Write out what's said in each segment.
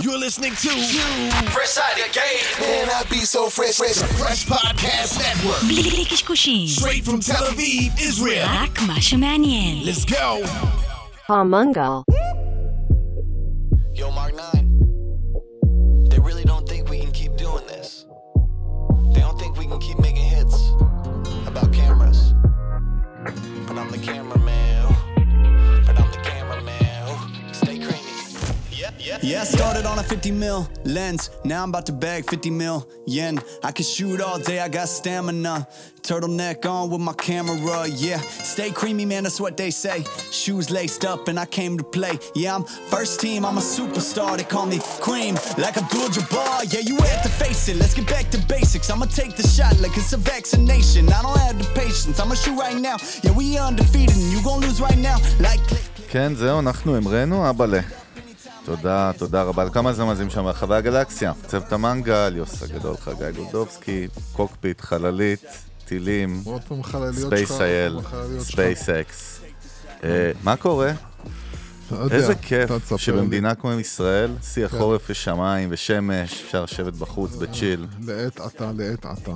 You're listening to Fresh Out of Game. Man, I be so fresh, fresh, fresh podcast network. Straight from Tel Aviv, Israel. Let's go. Pomungal. Yo, Mark 9. They really don't think we can keep doing this. They don't think we can keep making hits about cameras. But I'm the camera. Yeah, yeah. Yeah, I started on a 50 mil lens. Now I'm about to bag 50 mil yen. I can shoot all day, I got stamina. Turtleneck on with my camera, yeah. Stay creamy, man, that's what they say. Shoes laced up, and I came to play. Yeah, I'm first team, I'm a superstar. They call me Cream, like Abdul Jabbar. Yeah, you had to face it. Let's get back to basics. I'ma take the shot like it's a vaccination. I don't have the patience, I'ma shoot right now. Yeah, we undefeated, and you gon' lose right now. Like click. כן, זהו, אנחנו המראנו, אבאלה. תודה, תודה רבה לכמה זמזים שם ברחבי הגלקסיה. צוות המנגל, יוס הגדול, חגי גולדובסקי, cockpit, חללית, טילים. SpaceIL. SpaceX. אה, מה קורה? איזה כיף שבמדינה כמו ישראל, שיא כן. החורף יש שמיים ושמש, אפשר לשבת בחוץ ב chill, לי. לעת עתה, לעת עתה.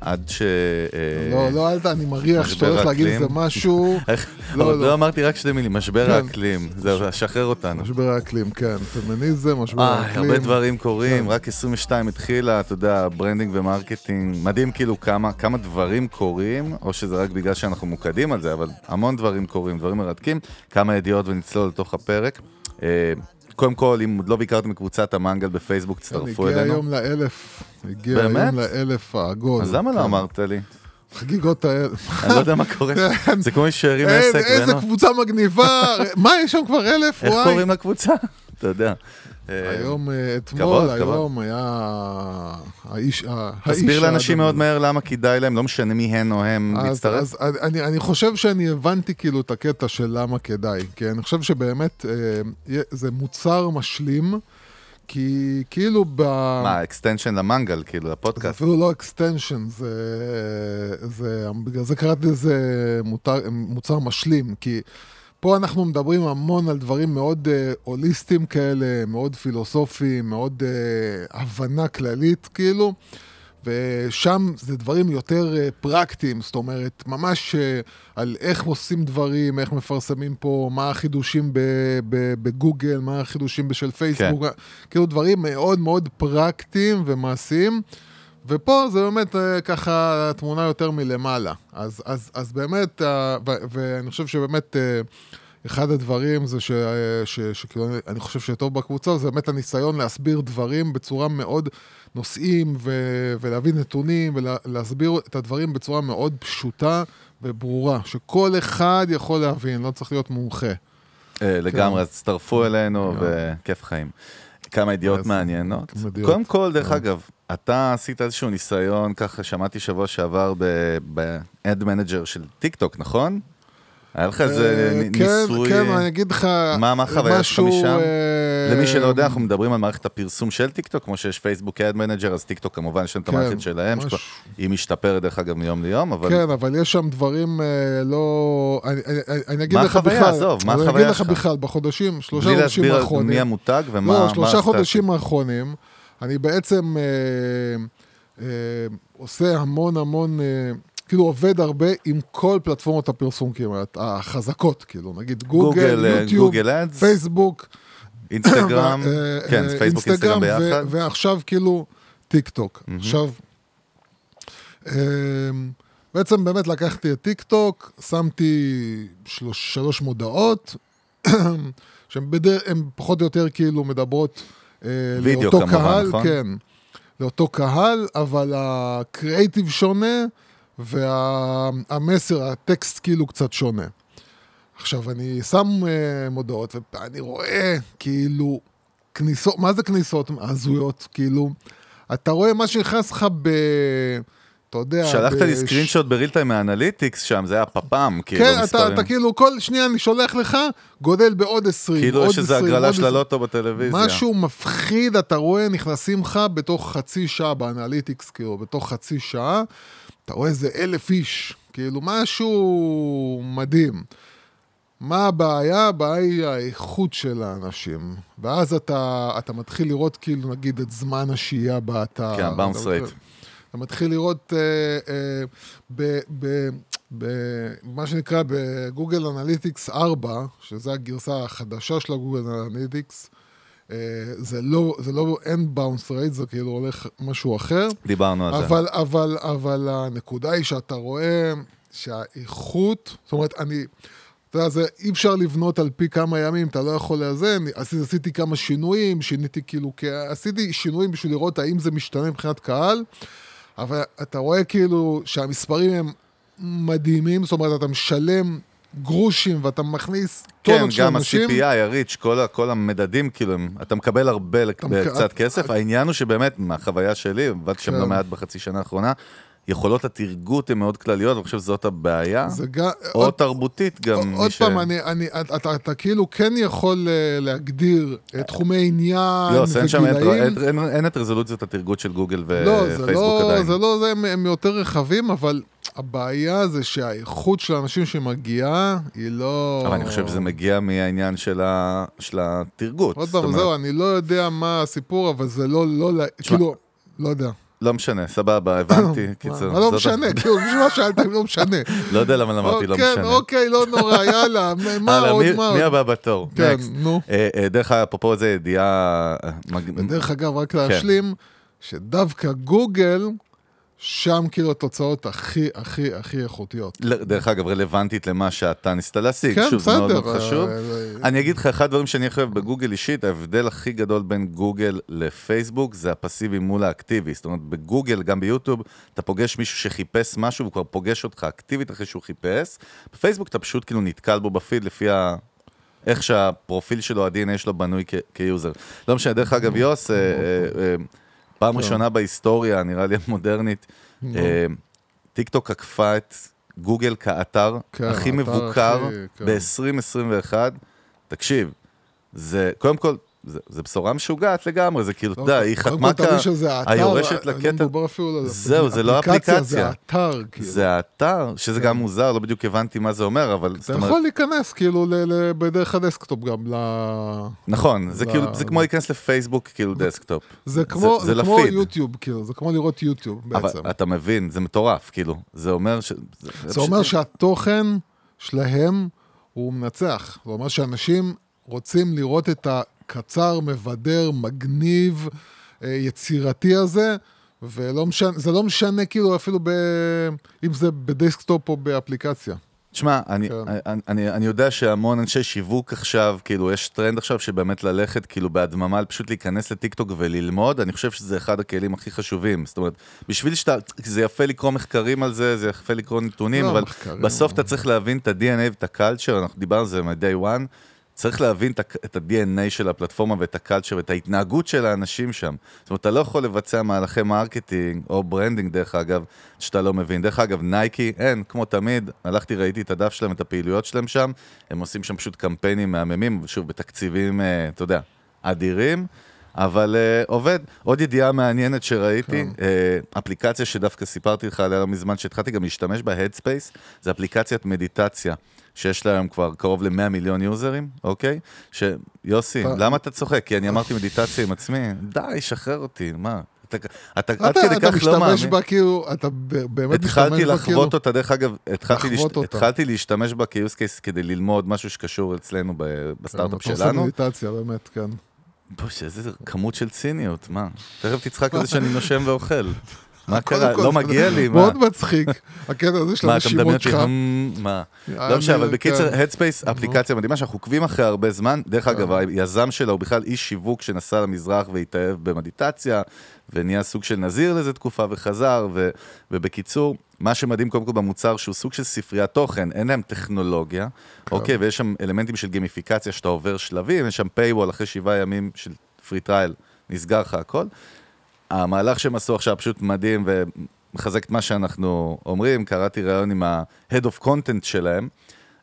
עד ש... אה, לא, לא, אל ת, אני מריח שאתה הולך להגיד איזה? משהו. לא, לא. לא אמרתי רק שתי מילים, משבר כן. האקלים. זהו, שחרר אותנו. משבר האקלים, כן. פמיניזם, משבר אה, האקלים. הרבה דברים קורים, כן. רק 22 התחילה, אתה יודע, branding ו marketing, מדהים כאילו כמה, כמה דברים קורים, או שזה רק בגלל שאנחנו מוקדים על זה, אבל המון דברים קורים, דברים מרתקים, כמה ידיעות ונצלול לתוך הפרק. קודם כל, אם עוד לא ביקרתם בקבוצת המנגל בפייסבוק, כן, תצטרפו הגיע אלינו. היום לאלף. הגיע? היום לאלף העגול. אז למה כן. לא אמרת לי? חגיגות האלף. אני לא יודע מה קורה. כן. זה כמו שהרים אין, עסק, איזה קבוצה מגניבה. מה, יש שם כבר אלף? איך. קוראים לקבוצה? אתה יודע. אה, היום, אה, אתמול, היום היה האיש, האיש תסביר לאנשים. מאוד מהר למה כדאי להם, לא משנה מי הן או הם להצטרף. אז אני, חושב שאני הבנתי כאילו את הקטע של למה כדאי, כי אני חושב שבאמת אה, זה מוצר משלים, כי כאילו ב... מה, extension למנגל, כאילו, זה לפודקאסט. אפילו לא extension, זה, זה, בגלל זה קראתי לזה מוצר משלים, כי פה אנחנו מדברים המון על דברים מאוד אה, הוליסטיים כאלה, מאוד פילוסופיים, מאוד אה, הבנה כללית כאילו, ושם זה דברים יותר אה, פרקטיים, זאת אומרת, ממש אה, על איך עושים דברים, איך מפרסמים פה, מה החידושים ב, ב, בגוגל, מה החידושים של פייסבוק, כן. כאילו דברים מאוד מאוד פרקטיים ומעשיים. ופה זה באמת אה, ככה תמונה יותר מלמעלה. אז, אז, אז באמת, אה, ו, ואני חושב שבאמת אה, אחד הדברים זה ש, ש, שכאילו, אני חושב שטוב בקבוצה, זה באמת הניסיון להסביר דברים בצורה מאוד נושאים, ו, ולהביא נתונים, ולהסביר את הדברים בצורה מאוד פשוטה וברורה, שכל אחד יכול להבין, לא צריך להיות מומחה. לגמרי, אז תצטרפו אלינו, וכיף חיים. כמה ידיעות מעניינות. קודם כל, דרך. אגב, אתה עשית איזשהו ניסיון, ככה שמעתי שבוע שעבר ב-ad manager של טיק טוק, נכון? היה לך איזה אה, כן, ניסוי... כן, אני אגיד לך, מה- מה החוויה שלך משם? אה, למי שלא יודע, אנחנו מדברים על מערכת הפרסום של טיק טוק, כמו שיש פייסבוק Ad Manager, אז טיק טוק כמובן יש להם את כן, המערכת שלהם, היא משתפרת דרך אגב מיום ליום, אבל כן, אבל יש שם דברים אה, לא... אני, אני, אני אגיד מה לך החוויה? בכלל, עזוב, מה אני החוויה אגיד לך שלך? בכלל, בחודשים, שלושה בלי חודשים להסביר על האחרונים... מי המותג ומה... לא, שלושה. חודשים האחרונים, אני בעצם אה, אה, עושה המון המון, אה, כאילו עובד הרבה עם כל פלטפורמות הפרסום כמעט, החזקות, כאילו, נגיד גוגל, אה, יוטיוב, גוגל Ads, פייסבוק, אינסטגרם, אה, כן, אה, פייסבוק, אינסטגרם ביחד. ועכשיו כאילו טיק טוק. עכשיו, אה, בעצם באמת לקחתי את טיק טוק, שמתי שלוש, שלוש מודעות, שהן פחות או יותר כאילו מדברות וידאו לאותו כמובן, קהל, נכון? כן, לאותו קהל, אבל הקריאיטיב שונה, והמסר, הטקסט כאילו קצת שונה. עכשיו, אני שם uh, מודעות, ואני רואה כאילו כניסות, מה זה כניסות הזויות? כאילו, אתה רואה מה שנכנס לך ב... אתה יודע... שלחת לי סקרינשוט בריל טיים מהאנליטיקס שם, זה היה פפ"ם, כאילו, כן, אתה, מספרים. אתה כאילו, כל שנייה אני שולח לך, גודל בעוד 20, כאילו יש איזה 20, הגרלה של 20. הלוטו בטלוויזיה. משהו מפחיד, אתה רואה, נכנסים לך בתוך חצי שעה באנליטיקס, כאילו, בתוך חצי שעה, אתה רואה איזה אלף איש, כאילו, משהו מדהים. מה הבעיה? הבעיה היא האיכות של האנשים. ואז אתה, אתה מתחיל לראות כאילו נגיד את זמן השהייה באתר. כן, rate. מתחיל- אתה מתחיל לראות אה, אה, ב- ב- ב- מה שנקרא בגוגל Analytics 4, שזו הגרסה החדשה של הגוגל Analytics, אה, זה לא, זה לא, אין bounce rate, זה כאילו הולך משהו אחר. דיברנו על זה. אבל, אבל, אבל הנקודה היא שאתה רואה שהאיכות, זאת אומרת, אני, אתה יודע, זה אי אפשר לבנות על פי כמה ימים, אתה לא יכול לאזן, עשיתי, עשיתי כמה שינויים, שיניתי כאילו, עשיתי שינויים בשביל לראות האם זה משתנה מבחינת קהל, אבל אתה רואה כאילו שהמספרים הם מדהימים, זאת אומרת, אתה משלם גרושים ואתה מכניס כן, טונות של גם אנשים. ה-CPI, ה-reach, כל, כל המדדים, כאילו, אתה מקבל הרבה מק- בקצת את- כסף. את- העניין הוא שבאמת, מהחוויה שלי, עבדתי שם כן. לא מעט בחצי שנה האחרונה, יכולות התרגות הן מאוד כלליות, אני חושב שזאת הבעיה. זה גם... או עוד- תרבותית גם. מי עוד ש- פעם, אני, אני, אתה, אתה, אתה כאילו כן יכול אה, להגדיר אה, תחומי עניין לא, אין שם, אין- וגילאים. אין- אין- אין את רזולוציות התרגות של גוגל לא, זה ופייסבוק לא, עדיין. זה לא, זה, הם, הם יותר רחבים, אבל הבעיה זה שהאיכות של האנשים שמגיעה היא לא... אבל אני חושב שזה מגיע מהעניין של ה- של התרגות. עוד פעם, אומרת, זהו, אני לא יודע מה הסיפור, אבל זה לא, לא, לא כאילו, לא יודע. לא משנה, סבבה, הבנתי. קיצר. מה לא משנה, כאילו, בשביל מה שאלת, לא משנה. לא יודע למה אמרתי לא כן, משנה. אוקיי, לא נורא, יאללה, מה עוד, מי- מה מי עוד? הבא בתור? כן. נו. אה, אה, דרך אגב, אפרופו איזה ידיעה... אה, ודרך אגב, רק כן. להשלים, שדווקא גוגל, שם כאילו התוצאות הכי, הכי, הכי איכותיות. ל- דרך אגב, רלוונטית למה שאתה ניסית להשיג. כן, שוב, זה מאוד בסדר, מאוד חשוב. אה, אה, אני אגיד לך, אחד הדברים שאני הכי אוהב בגוגל אישית, ההבדל הכי גדול בין גוגל לפייסבוק זה הפסיבי מול האקטיבי. זאת אומרת, בגוגל, גם ביוטיוב, אתה פוגש מישהו שחיפש משהו והוא כבר פוגש אותך אקטיבית אחרי שהוא חיפש. בפייסבוק אתה פשוט כאילו נתקל בו בפיד לפי ה... איך שהפרופיל שלו, ה-DNA שלו בנוי כ user. לא משנה, דרך אגב, יוס, אה, פעם ראשונה בהיסטוריה, נראה לי המודרנית, אה, טיקטוק עקפה את גוגל כאתר כן, הכי מבוקר כן. ב-2021. תקשיב, זה, קודם כל, זה, זה בשורה משוגעת לגמרי, זה כאילו, אתה יודע, היא קודם חתמה האתר, היורשת לא לקטע, זהו, זה לא זה אפליקציה. האתר, כאילו. זה האתר, שזה גם מוזר, לא בדיוק הבנתי מה זה אומר, אבל אתה יכול להיכנס כאילו ל- ל- בדרך הדסקטופ גם ל... נכון, זה כאילו, זה כמו להיכנס לפייסבוק, כאילו דסקטופ. זה כמו, זה זה. יוטיוב, כאילו, זה כמו לראות יוטיוב בעצם. אבל אתה מבין, זה מטורף, כאילו, זה אומר ש... זה אומר שהתוכן שלהם הוא מנצח. זה אומר שאנשים רוצים לראות את הקצר, מבדר, מגניב, אה, יצירתי הזה, ולא משנה, זה לא משנה כאילו אפילו ב... אם זה בדסקטופ או באפליקציה. תשמע, אני, כן. אני, אני, אני יודע שהמון אנשי שיווק עכשיו, כאילו, יש טרנד עכשיו שבאמת ללכת, כאילו, בהדממה, פשוט להיכנס לטיקטוק וללמוד, אני חושב שזה אחד הכלים הכי חשובים. זאת אומרת, בשביל שאתה, זה יפה לקרוא מחקרים על זה, זה יפה לקרוא נתונים, לא, אבל מחקרים, בסוף לא. אתה צריך להבין את ה-DNA ואת ה culture, אנחנו דיברנו על זה מ-day one, צריך להבין את ה-DNA של הפלטפורמה ואת ה culture ואת ההתנהגות של האנשים שם. זאת אומרת, אתה לא יכול לבצע מהלכי marketing או branding, דרך אגב, שאתה לא מבין. דרך אגב, נייקי, אין, כמו תמיד, הלכתי, ראיתי את הדף שלהם, את הפעילויות שלהם שם, הם עושים שם פשוט קמפיינים מהממים, שוב, בתקציבים, אה, אתה יודע, אדירים. אבל uh, עובד. עוד ידיעה מעניינת שראיתי, כן. uh, אפליקציה שדווקא סיפרתי לך עליה לא מזמן, שהתחלתי גם להשתמש בה, Headspace, זה אפליקציית מדיטציה, שיש לה היום כבר קרוב ל-100 מיליון יוזרים, אוקיי? שיוסי, אתה- למה אתה צוחק? כי אני אמרתי מדיטציה עם עצמי, די, שחרר אותי, מה? אתה, אתה עד אתה, כדי אתה כך לא משתמש מאמין. בה כאילו, אתה באמת משתמש התחלתי בה כאילו... לחוות אותה, דרך אגב, התחלתי, להשת... אותה. התחלתי להשתמש בה כ-use case כדי ללמוד משהו שקשור אצלנו בסטארט-אפ אתה עושה שלנו. מדיטציה, באמת, כן. בוש, איזה כמות של ציניות, מה? תכף תצחק על זה שאני נושם ואוכל. מה קרה? לא מגיע לי, מה? מאוד מצחיק, הקטע הזה של אותי? שלך. מה? לא משנה, אבל כן. בקיצר, Headspace, אפליקציה מדהימה שאנחנו עוקבים אחרי הרבה זמן. דרך אגב, היזם שלה הוא בכלל איש שיווק שנסע למזרח והתאהב במדיטציה, ונהיה סוג של נזיר לאיזה תקופה וחזר, ו- ובקיצור, מה שמדהים קודם כל במוצר, שהוא סוג של ספריית תוכן, אין להם טכנולוגיה, אוקיי, ויש שם אלמנטים של גמיפיקציה שאתה עובר שלבים, יש שם paywall אחרי שבעה ימים של free trial, נסגר לך הכל. המהלך שהם עשו עכשיו פשוט מדהים ומחזק את מה שאנחנו אומרים, קראתי ראיון עם ה-Head of Content שלהם,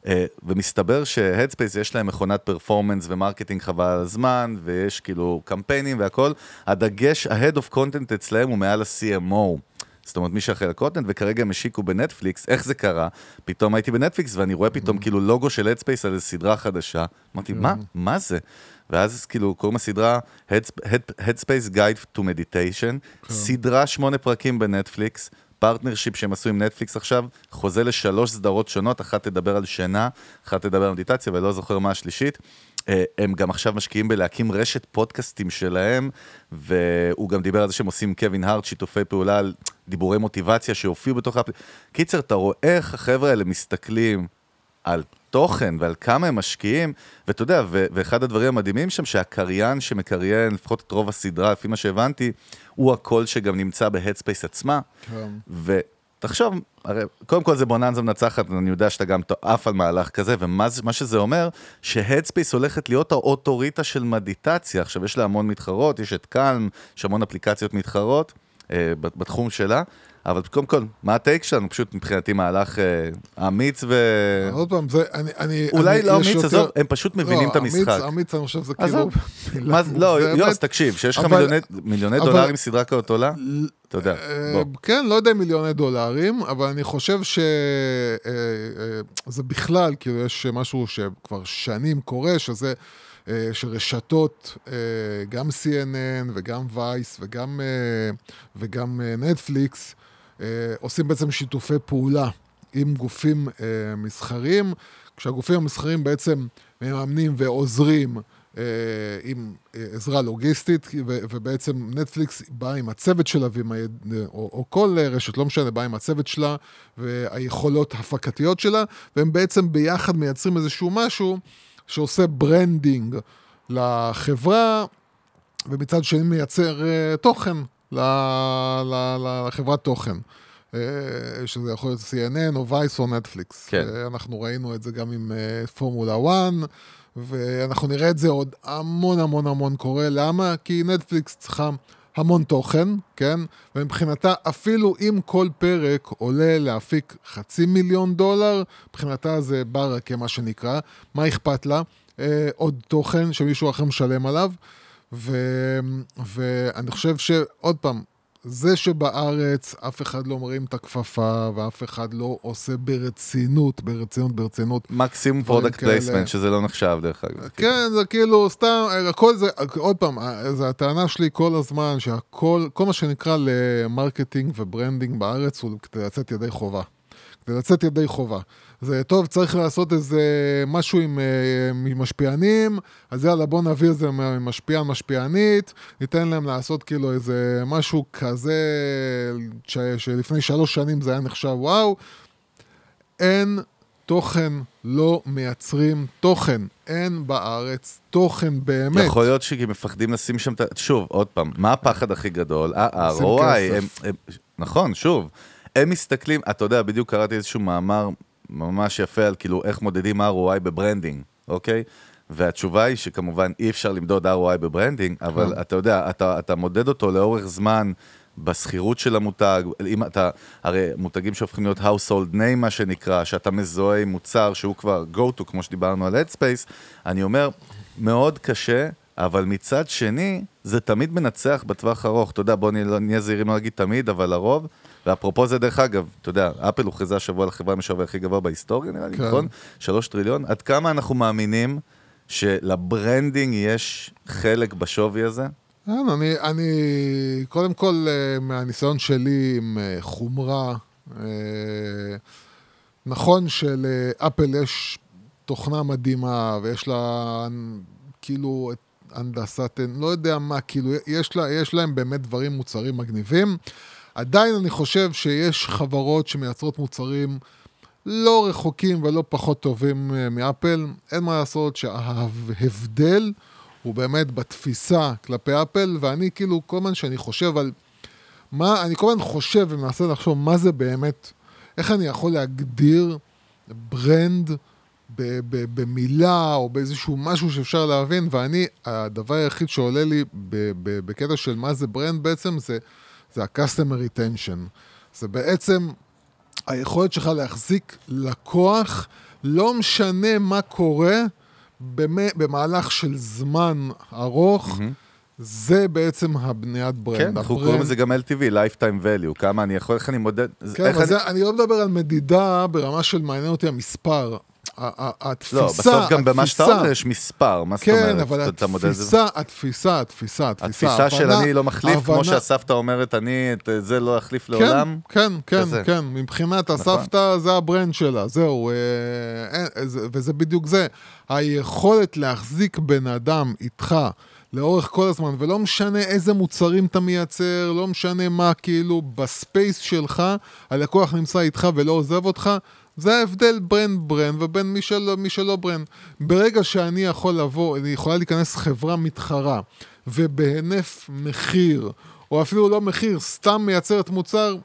אה, ומסתבר ש-Headspace יש להם מכונת performance ו marketing חבל על הזמן, ויש כאילו קמפיינים והכל. הדגש, ה-Head of Content אצלהם הוא מעל ה-CMO. זאת אומרת, מי שאחראי על content, וכרגע הם השיקו בנטפליקס, איך זה קרה? פתאום הייתי בנטפליקס ואני רואה פתאום כאילו לוגו של Headspace על איזו סדרה חדשה. אמרתי, מה? מה זה? ואז כאילו קוראים לסדרה Heads- Head- Headspace Guide to Meditation, סדרה שמונה פרקים בנטפליקס, פרטנרשיפ שהם עשו עם נטפליקס עכשיו, חוזה לשלוש סדרות שונות, אחת תדבר על שינה, אחת תדבר על מדיטציה, ולא זוכר מה השלישית. אה, הם גם עכשיו משקיעים בלהקים רשת פודקאסטים שלהם, והוא גם דיבר על זה שהם עושים קווין הארט שיתופי פעולה על דיבורי מוטיבציה שהופיעו בתוך האפל... קיצר, אתה רואה איך החבר'ה האלה מסתכלים על תוכן ועל כמה הם משקיעים, ואתה יודע, ו- ואחד הדברים המדהימים שם, שהקריין שמקריין, לפחות את רוב הסדרה, לפי מה שהבנתי, הוא הקול שגם נמצא ב Headspace עצמה. כן. ותחשוב, הרי קודם כל זה בוננזה מנצחת, אני יודע שאתה גם עף על מהלך כזה, ומה זה- מה שזה אומר, ש Headspace הולכת להיות האוטוריטה של מדיטציה. עכשיו, יש לה המון מתחרות, יש את קלם, יש המון אפליקציות מתחרות אה, בתחום שלה, אבל קודם כל, מה הטייק שלנו? פשוט מבחינתי מהלך אה, אמיץ ו... עוד פעם, זה, אני, אני... אולי אני, לא אמיץ, יותר- עזוב, הם פשוט מבינים את המשחק. אמיץ, אמיץ, אני חושב שזה כאילו... מה זה- לא. יוס, תקשיב, שיש לך אבל- מיליוני- מיליוני אבל- דולרים סדרה כזאת עולה, אתה יודע, אה, בוא. כן, לא יודע אם מיליוני דולרים, אבל אני חושב שזה בכלל, כאילו יש משהו שכבר שנים קורה, שזה אה, שרשתות, אה, גם CNN וגם וייס וגם, אה, וגם אה, נטפליקס, אה, עושים בעצם שיתופי פעולה עם גופים אה, מסחריים, כשהגופים המסחריים בעצם מממנים ועוזרים אה, עם אה, עזרה לוגיסטית, ו- ובעצם נטפליקס באה עם הצוות שלה, ועם ה... או, או כל אה, רשת, לא משנה, באה עם הצוות שלה והיכולות ההפקתיות שלה, והם בעצם ביחד מייצרים איזשהו משהו שעושה branding לחברה, ומצד שני מייצר אה, תוכן לחברת תוכן. אה, שזה יכול להיות CNN או וייס או נטפליקס. כן. אה, אנחנו ראינו את זה גם עם אה, פורמולה 1, ואנחנו נראה את זה עוד המון המון המון קורה. למה? כי נטפליקס צריכה המון תוכן, כן? ומבחינתה, אפילו אם כל פרק עולה להפיק חצי מיליון דולר, מבחינתה זה ברקה, מה שנקרא. מה אכפת לה? אה, עוד תוכן שמישהו אחר משלם עליו. ו, ואני חושב שעוד פעם, זה שבארץ אף אחד לא מרים את הכפפה ואף אחד לא עושה ברצינות, ברצינות, ברצינות. מקסימום product. placement, שזה לא נחשב דרך אגב. כן, זה כאילו סתם, הכל זה, עוד פעם, זה הטענה שלי כל הזמן, שהכל, כל מה שנקרא ל marketing ו branding בארץ הוא כדי לצאת ידי חובה. כדי לצאת ידי חובה. זה טוב, צריך לעשות איזה משהו עם, אה, עם משפיענים, אז יאללה, בוא נביא את זה ממשפיען, משפיענית, ניתן להם לעשות כאילו איזה משהו כזה, ש, שלפני שלוש שנים זה היה נחשב וואו. אין תוכן, לא מייצרים תוכן. אין בארץ תוכן באמת. יכול להיות שהם מפחדים לשים שם את ה... שוב, עוד פעם, מה הפחד הכי גדול? ה-ROI. נכון, שוב. הם מסתכלים, אתה יודע, בדיוק קראתי איזשהו מאמר ממש יפה על כאילו איך מודדים ROI ב branding, אוקיי? והתשובה היא שכמובן אי אפשר למדוד ROI ב branding, אבל אתה יודע, אתה, אתה מודד אותו לאורך זמן בשכירות של המותג, אם אתה, הרי מותגים שהופכים להיות household name מה שנקרא, שאתה מזוהה עם מוצר שהוא כבר go to, כמו שדיברנו על Headspace, אני אומר, מאוד קשה, אבל מצד שני, זה תמיד מנצח בטווח ארוך. אתה יודע, בוא נהיה, נהיה זהירים לא להגיד תמיד, אבל לרוב, ואפרופו זה דרך אגב, אתה יודע, אפל הוכרזה השבוע על החברה עם השווי הכי גבוה בהיסטוריה, נראה לי, כן. נכון? שלוש טריליון. עד כמה אנחנו מאמינים של branding יש חלק בשווי הזה? כן, אני, אני, קודם כל, אה, מהניסיון שלי עם אה, חומרה, אה, נכון שלאפל יש תוכנה מדהימה, ויש לה כאילו את הנדסת, לא יודע מה, כאילו, יש, לה, יש להם באמת דברים, מוצרים מגניבים. עדיין אני חושב שיש חברות שמייצרות מוצרים לא רחוקים ולא פחות טובים אה, מאפל. אין מה לעשות שההבדל הוא באמת בתפיסה כלפי אפל, ואני כאילו, כל הזמן שאני חושב על מה, אני כל הזמן חושב ומנסה לחשוב מה זה באמת, איך אני יכול להגדיר ברנד במילה או באיזשהו משהו שאפשר להבין, ואני, הדבר היחיד שעולה לי בקטע של מה זה brand בעצם, זה, זה ה-customer retention. זה בעצם היכולת שלך להחזיק לקוח, לא משנה מה קורה במ- במהלך של זמן ארוך, זה בעצם הבניית brand. כן, אנחנו קוראים לזה גם LTV, Lifetime Value, כמה אני יכול, איך אני מודד, כן, אבל אני- אני לא מדבר על מדידה ברמה של מעניין אותי המספר. התפיסה, לא, בסוף גם במה שאתה אומר יש מספר, מה זאת אומרת? כן, אבל? התפיסה, התפיסה, התפיסה, התפיסה, התפיסה של אני לא מחליף, כמו שהסבתא אומרת, אני את זה לא אחליף כן, לעולם. כן, כן. כן, מבחינת נכון. הסבתא זה ה brand שלה, זהו, אה, זה- וזה בדיוק זה. היכולת להחזיק בן אדם איתך לאורך כל הזמן, ולא משנה איזה מוצרים אתה מייצר, לא משנה מה, כאילו, ב space שלך, הלקוח נמצא איתך ולא עוזב אותך, זה ההבדל בין brand ובין מי שלא, מי שלא brand. ברגע שאני יכול לבוא, אני יכולה להיכנס חברה מתחרה, ובהינף מחיר, או אפילו לא מחיר, סתם מייצרת מוצר,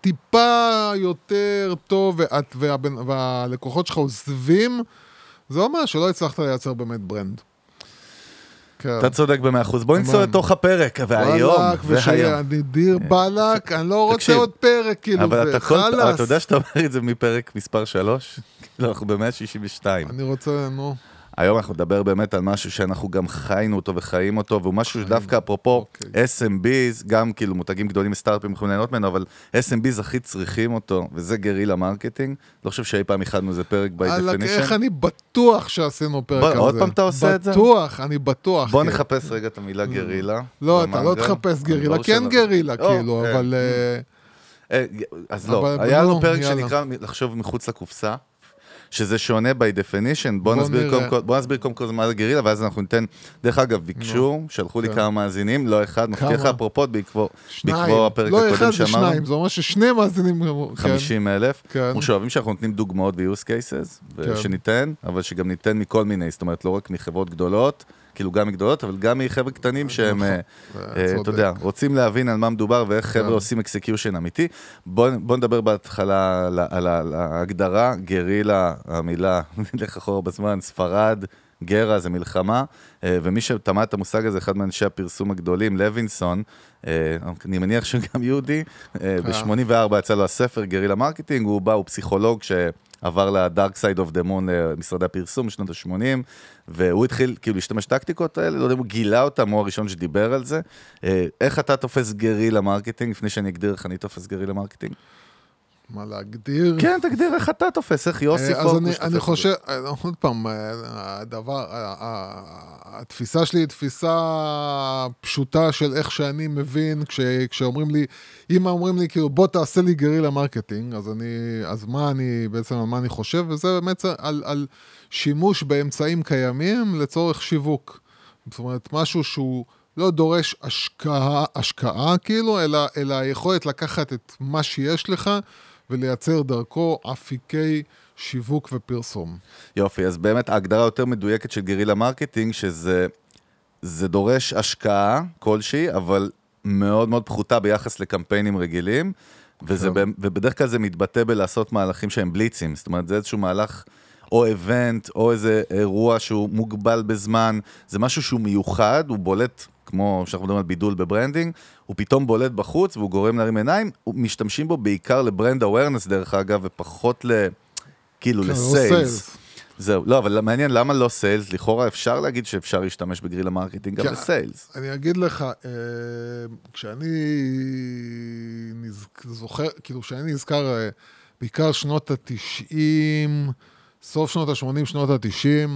טיפה יותר טוב, ואת, והבן, והלקוחות שלך עוזבים, זה אומר שלא הצלחת לייצר באמת brand. כן. אתה צודק במאה אחוז. בוא אמן. לתוך הפרק, והיום, והיום. ושיהיה דיר באלק, אני לא רוצה עוד פרק, כאילו, אבל. אתה יודע שאתה אומר את זה מפרק מספר 3? לא, אנחנו ב-162. אני רוצה, נו. היום אנחנו נדבר באמת על משהו שאנחנו גם חיינו אותו וחיים אותו, והוא משהו שדווקא אפרופו אוקיי. SMBs, גם כאילו מותגים גדולים וסטארט-אפים יכולים ליהנות ממנו, אבל SMBs הכי צריכים אותו, וזה גרילה מרקטינג. לא חושב שאי פעם איחדנו איזה פרק by וואלכ, איך definition. אני בטוח שעשינו פרק על זה. עוד פעם אתה עושה את זה? בטוח, אני בטוח. בוא כן. נחפש רגע את המילה גרילה. לא, אתה לא. תחפש גרילה, כן שלא. גרילה, או, כאילו, אה, אבל... אה, אה, אז לא, היה נו, לנו פרק יאללה. שנקרא לחשוב מחוץ לקופסה. שזה שונה by definition, בוא בוא נסביר. קודם כל, בוא נסביר קודם כל מה זה גרילה, ואז אנחנו ניתן, דרך אגב, ביקשו, שלחו לי כן. כמה מאזינים, לא אחד, מבטיח לך? אפרופו, בעקבות שניים. בעקבות הפרק לא הקודם אחד זה שאמרנו, שניים, זה אומר ששני מאזינים... כן. 50 אלף, כן. אנחנו שאוהבים שאנחנו נותנים דוגמאות ו-use cases, כן. שניתן, אבל שגם ניתן מכל מיני, זאת אומרת, לא רק מחברות גדולות, כאילו גם מגדולות, אבל גם מחבר'ה קטנים שהם, אה, אה, אתה. יודע, רוצים להבין על מה מדובר ואיך חבר'ה כן. עושים execution אמיתי. בוא בוא נדבר בהתחלה על ההגדרה, גרילה, המילה, נלך אחורה בזמן, ספרד. גררה זה מלחמה, אה, ומי שהטמיע את המושג הזה, אחד מאנשי הפרסום הגדולים, לוינסון, אה, אני מניח שגם יהודי, אה, ב-84 יצא לו הספר guerrilla marketing, הוא בא, הוא פסיכולוג שעבר ל dark side of the moon למשרדי הפרסום בשנות ה-80, והוא התחיל כאילו להשתמש בטקטיקות האלה, לא יודע אם הוא גילה אותם, הוא הראשון שדיבר על זה. אה, איך אתה תופס guerrilla marketing, לפני שאני אגדיר איך אני תופס guerrilla marketing? מה להגדיר? כן, תגדיר איך אתה תופס, איך יוסי אה, אז פורקוש תופס את אני. חושב, אה, עוד פעם, אה, הדבר, התפיסה שלי היא תפיסה פשוטה של איך שאני מבין, כש, כשאומרים לי, אם אומרים לי, כאילו, בוא תעשה לי guerrilla marketing, אז אני, אז מה אני, בעצם על מה אני חושב, וזה באמת על, על שימוש באמצעים קיימים לצורך שיווק. זאת אומרת, משהו שהוא... לא דורש השקעה, השקעה כאילו, אלא, אלא היכולת לקחת את מה שיש לך ולייצר דרכו אפיקי שיווק ופרסום. יופי, אז באמת ההגדרה יותר מדויקת של guerrilla marketing, שזה זה דורש השקעה כלשהי, אבל מאוד מאוד פחותה ביחס לקמפיינים רגילים, וזה, כן. ובדרך כלל זה מתבטא בלעשות מהלכים שהם בליצים, זאת אומרת, זה איזשהו מהלך... או event, או איזה אירוע שהוא מוגבל בזמן, זה משהו שהוא מיוחד, הוא בולט, כמו שאנחנו מדברים על בידול ב branding, הוא פתאום בולט בחוץ והוא גורם להרים עיניים, משתמשים בו בעיקר ל brand awareness דרך אגב, ופחות ל... כאילו לא ל sales. sales. זהו, לא, אבל מעניין, למה לא sales? לכאורה אפשר להגיד שאפשר להשתמש ב guerrilla marketing גם. ל sales. אני אגיד לך, אה, כשאני זוכר, כאילו, כשאני נזכר, אה, בעיקר שנות ה-90, סוף שנות ה-80, שנות ה-90,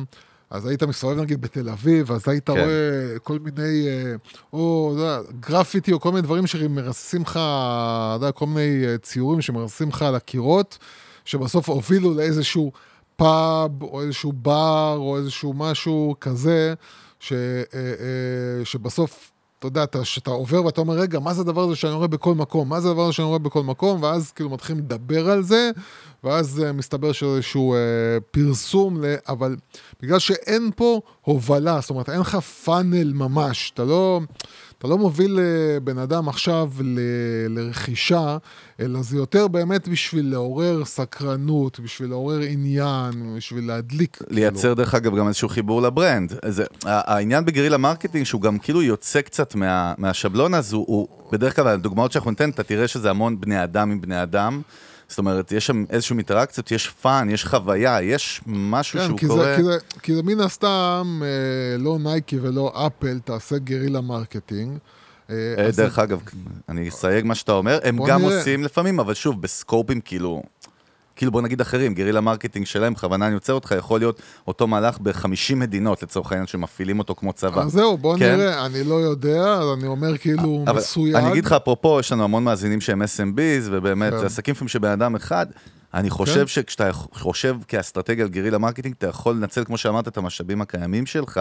אז היית מסתובב נגיד בתל אביב, אז היית כן. רואה כל מיני, אה, או, אתה יודע, גרפיטי או כל מיני דברים שמרססים לך, אתה יודע, כל מיני אה, ציורים שמרססים לך על הקירות, שבסוף הובילו לאיזשהו פאב, או איזשהו בר, או איזשהו משהו כזה, ש, אה, שבסוף, אתה יודע, אתה, שאתה עובר ואתה אומר, רגע, מה זה הדבר הזה שאני רואה בכל מקום? מה זה הדבר הזה שאני רואה בכל מקום? ואז כאילו מתחילים לדבר על זה, ואז אה, מסתבר שזה איזשהו אה, פרסום, ל... אבל בגלל שאין פה הובלה, זאת אומרת, אין לך funnel ממש, אתה לא... אתה לא מוביל אה, בן אדם עכשיו ל, לרכישה, אלא זה יותר באמת בשביל לעורר סקרנות, בשביל לעורר עניין, בשביל להדליק. לייצר דרך אגב גם איזשהו חיבור ל brand. זה, העניין ב guerrilla marketing שהוא גם כאילו יוצא קצת מה, מהשבלון אז הוא, הוא בדרך כלל הדוגמאות שאנחנו ניתן, אתה תראה שזה המון בני אדם עם בני אדם. זאת אומרת, יש שם איזשהו אינטראקציות, יש fun, יש חוויה, יש משהו כן, שהוא כי קורה... זה, כי, זה, כי זה מן הסתם, אה, לא נייקי ולא אפל תעשה guerrilla marketing. אה, אה, דרך זה- אגב, אני אסייג מה שאתה אומר, הם גם נראה. עושים לפעמים, אבל שוב, בסקופים כאילו, כאילו בוא נגיד אחרים, guerrilla marketing שלהם, בכוונה אני עוצר אותך, יכול להיות אותו מהלך ב-50 מדינות לצורך העניין שמפעילים אותו כמו צבא. אז זהו, בוא כן? נראה, אני לא יודע, אז אני אומר כאילו אבל מסויג. אני אגיד לך, אפרופו, יש לנו המון מאזינים שהם SMBs, ובאמת, כן. עסקים לפעמים של בן אדם אחד. אני חושב כן. שכשאתה חושב כאסטרטגיה על guerrilla marketing, אתה יכול לנצל, כמו שאמרת, את המשאבים הקיימים שלך,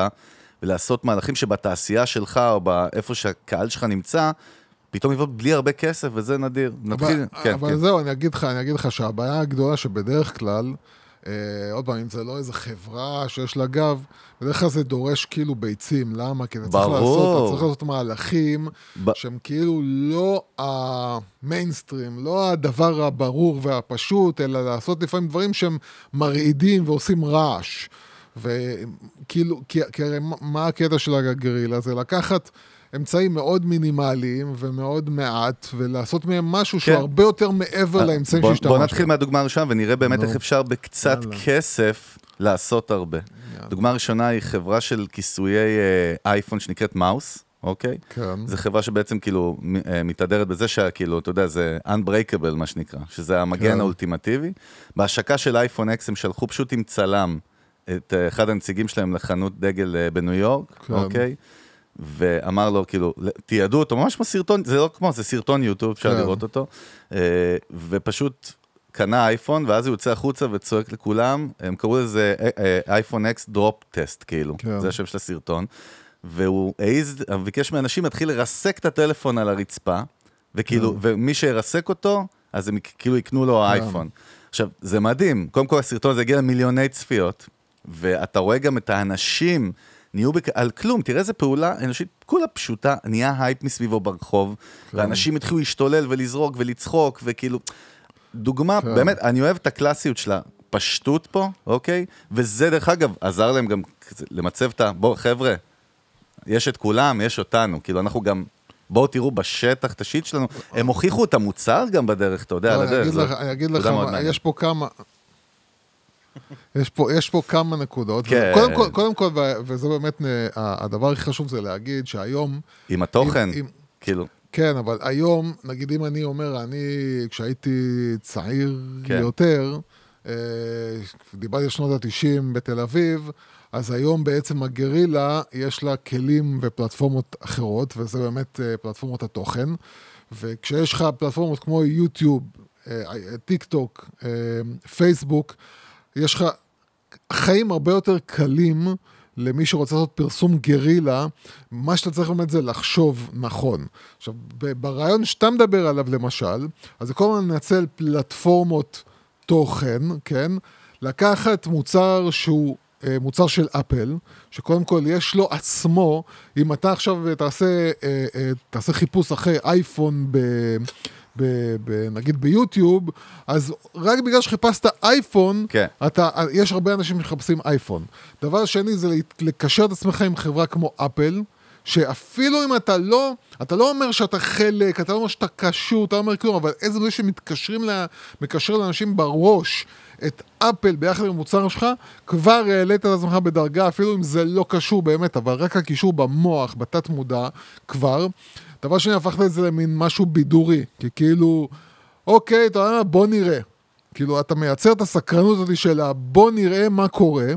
ולעשות מהלכים שבתעשייה שלך, או באיפה שהקהל שלך נמצא, פתאום יבוא בלי הרבה כסף, וזה נדיר. נתחיל, אבל, כן, אבל כן. זהו, אני אגיד לך, אני אגיד לך שהבעיה הגדולה שבדרך כלל, אה, עוד פעם, אם זה לא איזה חברה שיש לה גב, בדרך כלל זה דורש כאילו ביצים, למה? כי אתה צריך. לעשות, אתה צריך לעשות מהלכים ב- שהם כאילו לא המיינסטרים, לא הדבר הברור והפשוט, אלא לעשות לפעמים דברים שהם מרעידים ועושים רעש. וכאילו, כי, כי הרי מה הקטע של הגרילה? זה לקחת אמצעים מאוד מינימליים ומאוד מעט, ולעשות מהם משהו שהוא כן. הרבה יותר מעבר לאמצעים בוא, שהשתמשת. בוא נתחיל מהדוגמה הראשונה ונראה באמת. איך אפשר בקצת יאללה. כסף לעשות הרבה. דוגמה ראשונה היא חברה של כיסויי אה, אייפון שנקראת מאוס, אוקיי? כן. זו חברה שבעצם כאילו אה, מתהדרת בזה שכאילו, אתה יודע, זה Unbreakable מה שנקרא, שזה המגן כן. האולטימטיבי. בהשקה של אייפון X הם שלחו פשוט עם צלם את אה, אחד הנציגים שלהם לחנות דגל אה, בניו יורק, כן. אוקיי? ואמר לו, כאילו, תיעדו אותו, ממש כמו סרטון, זה לא כמו, זה סרטון יוטיוב, אפשר כן. לראות אותו, אה, ופשוט קנה אייפון, ואז הוא יוצא החוצה וצועק לכולם, הם קראו לזה אה, אייפון X drop test, כאילו, כן. זה השם של הסרטון, והוא העז, ביקש מאנשים להתחיל לרסק את הטלפון על הרצפה, וכאילו, כן. ומי שירסק אותו, אז הם כאילו יקנו לו אייפון. עכשיו, זה מדהים, קודם כל הסרטון הזה הגיע למיליוני צפיות, ואתה רואה גם את האנשים נהיו בק... על כלום, תראה איזה פעולה אנושית, כולה פשוטה, נהיה הייפ מסביבו ברחוב, כן. ואנשים התחילו להשתולל ולזרוק ולצחוק, וכאילו, דוגמה, כן. באמת, אני אוהב את הקלאסיות של הפשטות פה, אוקיי? וזה דרך אגב, עזר להם גם למצב את ה... בואו, חבר'ה, יש את כולם, יש אותנו, כאילו אנחנו גם... בואו תראו בשטח את השיט שלנו, הם הוכיחו את המוצר גם בדרך, אתה יודע, לא, על אני. אגיד לך, אני אגיד לך. יש פה כמה... יש פה, יש פה כמה נקודות. כן. קודם כל, קודם כל, ו- וזה באמת, אה, הדבר הכי חשוב זה להגיד שהיום, עם התוכן, אם- אם- כאילו, כן, אבל היום, נגיד אם אני אומר, אני, כשהייתי צעיר כן. יותר, אה, דיברתי על שנות ה-90 בתל אביב, אז היום בעצם הגרילה, יש לה כלים ופלטפורמות אחרות, וזה באמת אה, פלטפורמות התוכן. וכשיש לך פלטפורמות כמו יוטיוב, טיק טוק, פייסבוק, יש לך חיים הרבה יותר קלים למי שרוצה לעשות פרסום גרילה, מה שאתה צריך באמת זה לחשוב נכון. עכשיו, ברעיון שאתה מדבר עליו למשל, אז זה כל הזמן לנצל פלטפורמות תוכן, כן? לקחת מוצר שהוא אה, מוצר של אפל, שקודם כל יש לו עצמו, אם אתה עכשיו תעשה, אה, אה, תעשה חיפוש אחרי אייפון ב... ב, ב, נגיד ביוטיוב, אז רק בגלל שחיפשת אייפון, כן. אתה, יש הרבה אנשים שמחפשים אייפון. דבר שני זה לקשר את עצמך עם חברה כמו אפל, שאפילו אם אתה לא, אתה לא אומר שאתה חלק, אתה לא אומר שאתה קשור, אתה לא אומר כלום, אבל איזה זה שמתקשרים, לה, מקשר לאנשים בראש את אפל ביחד עם המוצר שלך, כבר העלית את עצמך בדרגה, אפילו אם זה לא קשור באמת, אבל רק הקישור במוח, בתת מודע, כבר. דבר שני, הפכת את זה למין משהו בידורי, כי כאילו, אוקיי, אתה יודע מה, בוא נראה. כאילו, אתה מייצר את הסקרנות הזאת של בוא נראה מה קורה,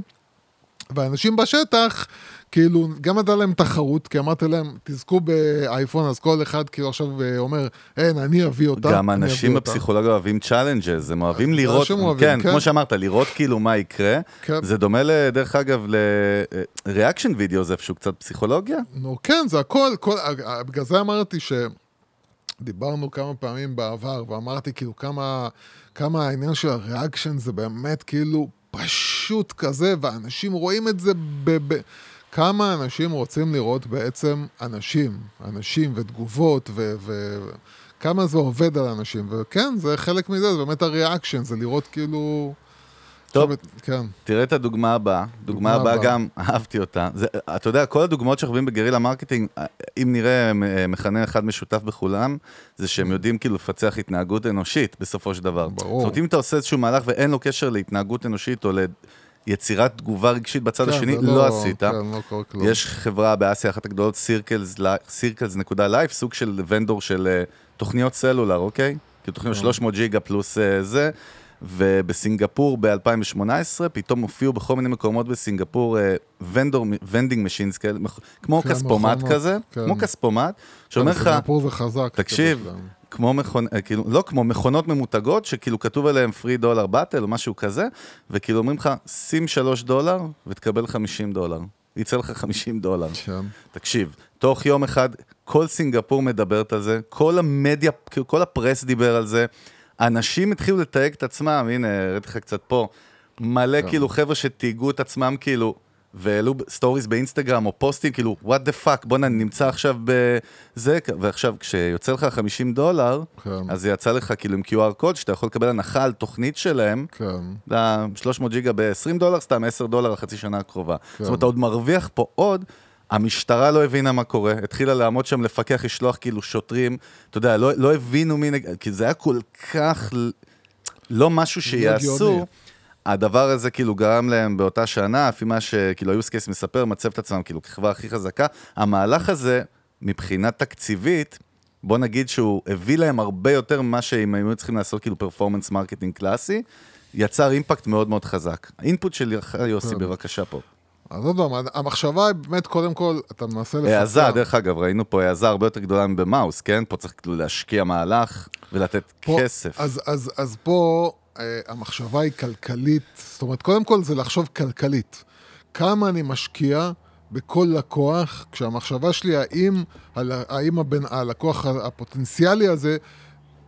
ואנשים בשטח, כאילו, גם נתן להם תחרות, כי אמרתי להם, תזכו באייפון, אז כל אחד כאילו עכשיו אה, אומר, אין, אני אביא אותה. גם אנשים אביא אותה." בפסיכולוגיה אוהבים challenges, הם אוהבים לראות, שהם אוהבים, כן, כן. כמו שאמרת, לראות כאילו מה יקרה. כן. זה דומה, דרך אגב, ל-reaction וידאו, זה איפשהו קצת פסיכולוגיה. נו, כן, זה הכל, כל, אה, בגלל זה אמרתי שדיברנו כמה פעמים בעבר, ואמרתי כאילו כמה, כמה העניין של ה reaction זה באמת כאילו פשוט כזה, ואנשים רואים את זה ב... ב כמה אנשים רוצים לראות בעצם אנשים, אנשים ותגובות, ו... ו כמה זה עובד על אנשים, וכן, זה חלק מזה, זה באמת ה reaction, זה לראות כאילו... טוב. כן. תראה את הדוגמה הבאה, דוגמה הבאה. גם, אהבתי אותה. זה, אתה יודע, כל הדוגמאות שאנחנו רואים ב guerrilla marketing, אם נראה אה, מכנה אחד משותף בכולם, זה שהם יודעים כאילו לפצח התנהגות אנושית בסופו של דבר. ברור. זאת אומרת, אם אתה עושה איזשהו מהלך ואין לו קשר להתנהגות אנושית או ליצירת תגובה רגשית בצד כן, השני, זה לא עשית. כן, לא קורה כלום. יש חברה באסיה, אחת הגדולות, Circles.Life, סוג של vendor של אה, תוכניות סלולר, אוקיי? כאילו תוכניות 300 ג'יגה פלוס אה, זה, ובסינגפור ב-2018, פתאום הופיעו בכל מיני מקומות בסינגפור vendor, vending machines כאלה, כמו כן, כספומט מכונות, כזה, כן. כמו כספומט, שאומר לך, בסינגפור זה חזק. תקשיב. כמו מכונ... אה, כאילו, לא כמו מכונות ממותגות, שכאילו כתוב עליהן three dollar bottle או משהו כזה, וכאילו אומרים לך, שים 3 דולר ותקבל 50 דולר. יצא לך 50 דולר. כן. תקשיב, תוך יום אחד, כל סינגפור מדברת על זה, כל המדיה, כאילו, כל ה press דיבר על זה, אנשים התחילו לתייג את עצמם, הנה, הראיתי לך קצת פה, מלא כאילו חבר'ה שתייגו את עצמם כאילו, והעלו סטוריז באינסטגרם או פוסטים, כאילו, what the fuck, בוא'נה, אני נמצא עכשיו בזה, ועכשיו, כשיוצא לך 50 דולר, כן. אז זה יצא לך כאילו עם QR code, שאתה יכול לקבל הנחה על תוכנית שלהם, כן. ל-300 ג'יגה ב-20 דולר, סתם 10 דולר לחצי שנה הקרובה. כן. זאת אומרת, אתה עוד מרוויח פה עוד, המשטרה לא הבינה מה קורה, התחילה לעמוד שם לפקח, לשלוח כאילו שוטרים, אתה יודע, לא, לא הבינו מי נגד, כי זה היה כל כך לא משהו שיעשו. הדבר הזה כאילו גרם להם באותה שנה, לפי מה שכאילו ה use case מספר, מצב את עצמם כאילו כחברה הכי חזקה. המהלך הזה, מבחינה תקציבית, בוא נגיד שהוא הביא להם הרבה יותר ממה שהם היו צריכים לעשות כאילו performance marketing קלאסי, יצר אימפקט מאוד מאוד חזק. האינפוט שלך, יוסי, כן. בבקשה פה. אז עוד פעם, המחשבה היא באמת, קודם כל, אתה מנסה לפתח... העזה, דרך אגב, ראינו פה העזה הרבה יותר גדולה מבמאוס, כן? פה צריך כאילו להשקיע מהלך ולתת פה- כסף. אז, אז, אז פה אה, המחשבה היא כלכלית, זאת אומרת, קודם כל זה לחשוב כלכלית. כמה אני משקיע בכל לקוח, כשהמחשבה שלי, האם, האם הבן, הלקוח הפוטנציאלי הזה,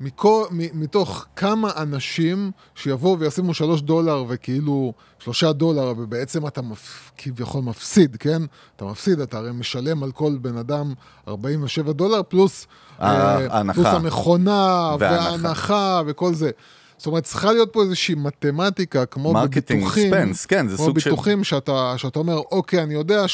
מכל, מ- מתוך כמה אנשים שיבואו וישימו שלוש דולר וכאילו שלושה דולר, ובעצם אתה מפ, כביכול מפסיד, כן? אתה מפסיד, אתה הרי משלם על כל בן אדם 47 דולר, פלוס, אה, אה, ההנחה. פלוס המכונה וההנחה. וכל זה. זאת אומרת, צריכה להיות פה איזושהי מתמטיקה, כמו בביטוחים. כן, זה כמו סוג של... שאתה, שאתה אומר, אוקיי, אני יודע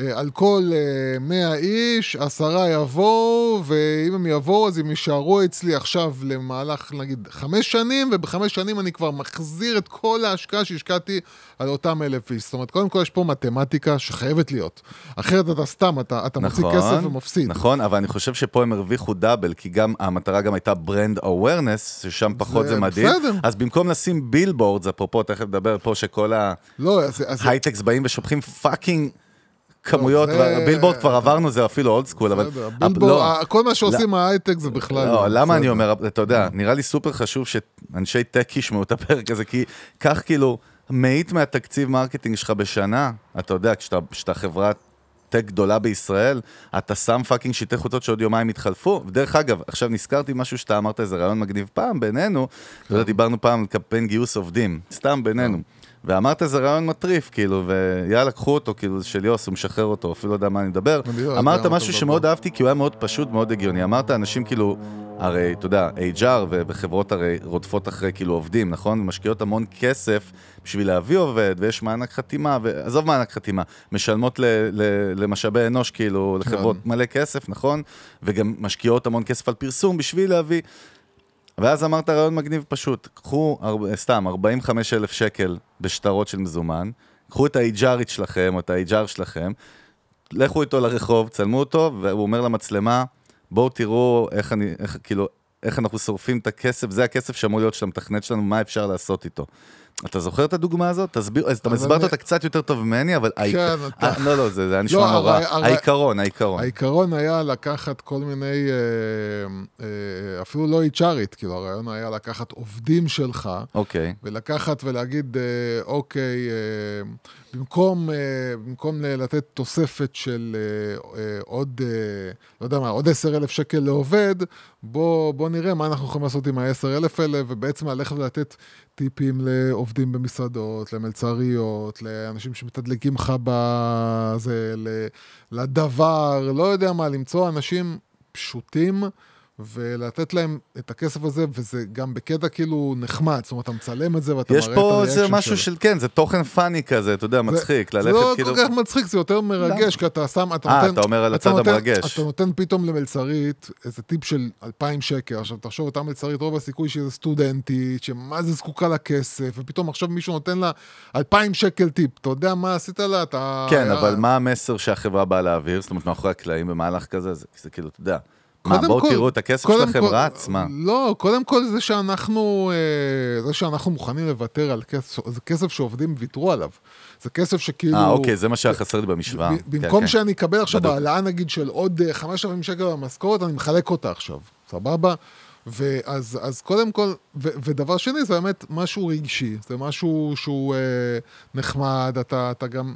שעל כל אה, 100 איש, עשרה יבואו, ואם הם יבואו, אז הם יישארו אצלי עכשיו למהלך, נגיד, חמש שנים, ובחמש שנים אני כבר מחזיר את כל ההשקעה שהשקעתי על אותם אלף איש. זאת אומרת, קודם כל יש פה מתמטיקה שחייבת להיות. אחרת אתה סתם, אתה, אתה מוציא כסף ומפסיד. נכון, אבל אני חושב שפה הם הרוויחו double, כי גם המטרה גם הייתה brand awareness, ששם פחות זה זה מדהים. בסדר. אז במקום לשים billboards, אפרופו, תכף נדבר פה שכל לא, ההייטקס באים ושופכים fucking כמויות, לא, בילבורד כבר עברנו, זה אפילו old school, אבל... לא. כל מה שעושים ההייטק זה בכלל... לא, למה אני. אומר, אתה יודע, נראה לי סופר חשוב שאנשי טק ישמעו את הפרק הזה, כי קח כאילו מאית מהתקציב marketing שלך בשנה, אתה יודע, כשאתה, כשאתה חברת טק גדולה בישראל, אתה שם fucking שלטי חוצות שעוד יומיים יתחלפו. ודרך אגב, עכשיו נזכרתי משהו שאתה אמרת, איזה רעיון מגניב פעם בינינו, אתה יודע, דיברנו פעם על קמפיין גיוס עובדים, סתם בינינו. ואמרת איזה רעיון מטריף, כאילו, ויאללה, קחו אותו, כאילו, זה של יוס, הוא משחרר אותו, אפילו לא יודע מה אני מדבר. אמרת משהו. שמאוד אהבתי, כי הוא היה מאוד פשוט, מאוד הגיוני. אמרת, אנשים כאילו, הרי, אתה יודע, HR וחברות הרי רודפות אחרי כאילו עובדים, נכון? משקיעות המון כסף בשביל להביא עובד, ויש מענק חתימה, ועזוב מענק חתימה, משלמות ל- ל- למשאבי אנוש, כאילו, לחברות מלא כסף, נכון? וגם משקיעות המון כסף על פרסום בשביל להביא. ואז אמרת רעיון מגניב פשוט, קחו, סתם, 45 אלף שקל בשטרות של מזומן, קחו את ה-HRית שלכם, או את ה-HR שלכם, לכו איתו לרחוב, צלמו אותו, והוא אומר למצלמה, בואו תראו איך אני, איך, כאילו, איך אנחנו שורפים את הכסף, זה הכסף שאמור להיות של המתכנת שלנו, מה אפשר לעשות איתו. אתה זוכר את הדוגמה הזאת? תסביר, אז אתה אני- אותה קצת יותר טוב ממני, אבל... כן, אתה- אה, לא, לא, זה היה נשמע לא, נורא. הרי- הרי- העיקרון, העיקרון. העיקרון היה לקחת כל מיני, אה, אה, אפילו לא HRית, כאילו הרעיון היה לקחת עובדים שלך, אוקיי. ולקחת ולהגיד, אוקיי, במקום, במקום לתת תוספת של עוד, לא יודע מה, עוד 10,000 שקל לעובד, בוא, בוא נראה מה אנחנו יכולים לעשות עם ה-10,000 האלה, ובעצם ללכת ולתת טיפים לעובדים במסעדות, למלצריות, לאנשים שמתדלקים לך בזה, לדבר, לא יודע מה, למצוא אנשים פשוטים. ולתת להם את הכסף הזה, וזה גם בקטע כאילו נחמד, זאת אומרת, אתה מצלם את זה ואתה יש מראה את פה הריאקשן איזה משהו של, כן, זה תוכן פאני כזה, אתה יודע, מצחיק, זה ללכת לא כאילו... כל כך מצחיק, זה יותר מרגש, כי אתה שם, אתה אה, נותן... אתה אומר על הצד נותן- המרגש. אתה נותן פתאום למלצרית איזה טיפ של 2,000 שקל. עכשיו, תחשוב, אותה מלצרית, רוב הסיכוי שהיא סטודנטית, שמה זה זקוקה לכסף, ופתאום עכשיו מישהו נותן לה 2,000 שקל טיפ. אתה יודע מה עשית לה? אתה... כן, אבל מה המסר שהחברה באה להעביר? זאת אומרת, מאחורי הקלעים במהלך כזה, זה זה כאילו, אתה יודע. מה, בואו כל- תראו את הכסף שלכם כל- רץ, מה? לא, קודם כל זה שאנחנו, אה, זה שאנחנו מוכנים לוותר על כסף, זה כסף שעובדים ויתרו עליו. זה כסף שכאילו... אה, אוקיי, זה מה שהיה חסר לי במשוואה. כן, במקום כן. שאני אקבל עכשיו. העלאה נגיד של עוד אה, 5,000 שקל במשכורת, אני מחלק אותה עכשיו, סבבה? ואז אז קודם כל, ו, ודבר שני, זה באמת משהו רגשי, זה משהו שהוא אה, נחמד, אתה, אתה גם...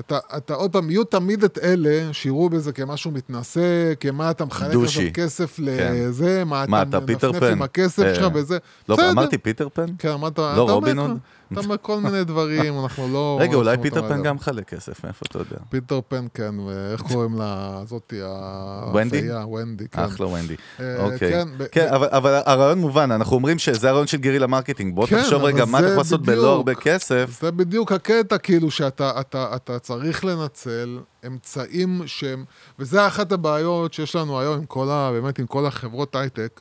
אתה, אתה עוד פעם, יהיו תמיד את אלה שיראו בזה כמשהו מתנשא, כמה אתה מחלק עכשיו. כסף כן. לזה, מה, מה, אתה אתה פיטר פן? עם הכסף אה, שלך וזה. לא. אמרתי פיטר פן? כן, אמרת, לא אתה אומר רובין הוד? אתה אומר כל מיני דברים, אנחנו לא... רגע, אולי פיטר פן. גם מחלק כסף, מאיפה אתה יודע? פיטר פן, כן, ואיך קוראים לה, זאתי, ה... ונדי? ונדי, כן. אחלה ונדי. אה, אוקיי. כן, כן, אבל- הרעיון מובן, אנחנו אומרים שזה הרעיון של guerrilla marketing. בוא כן, תחשוב רגע, מה אתה יכול לעשות בלא. הרבה כסף. זה בדיוק הקטע, כאילו, שאתה אתה, אתה צריך לנצל אמצעים שהם... וזה אחת הבעיות שיש לנו היום עם כל ה... באמת, עם כל החברות הייטק,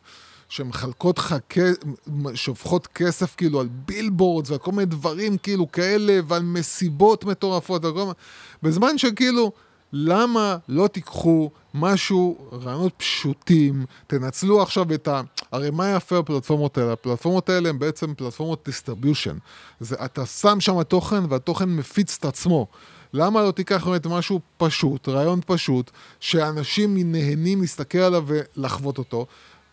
שמחלקות לך, שופכות כסף כאילו על billboards ועל כל מיני דברים כאילו כאלה, ועל מסיבות מטורפות, וכל... בזמן שכאילו... למה לא תיקחו משהו, רעיונות פשוטים, תנצלו עכשיו את ה... הרי מה יפה בפלטפורמות האלה? הפלטפורמות האלה הן בעצם פלטפורמות distribution. זה, אתה שם שם תוכן והתוכן מפיץ את עצמו. למה לא תיקח באמת משהו פשוט, רעיון פשוט, שאנשים נהנים להסתכל עליו ולחוות אותו,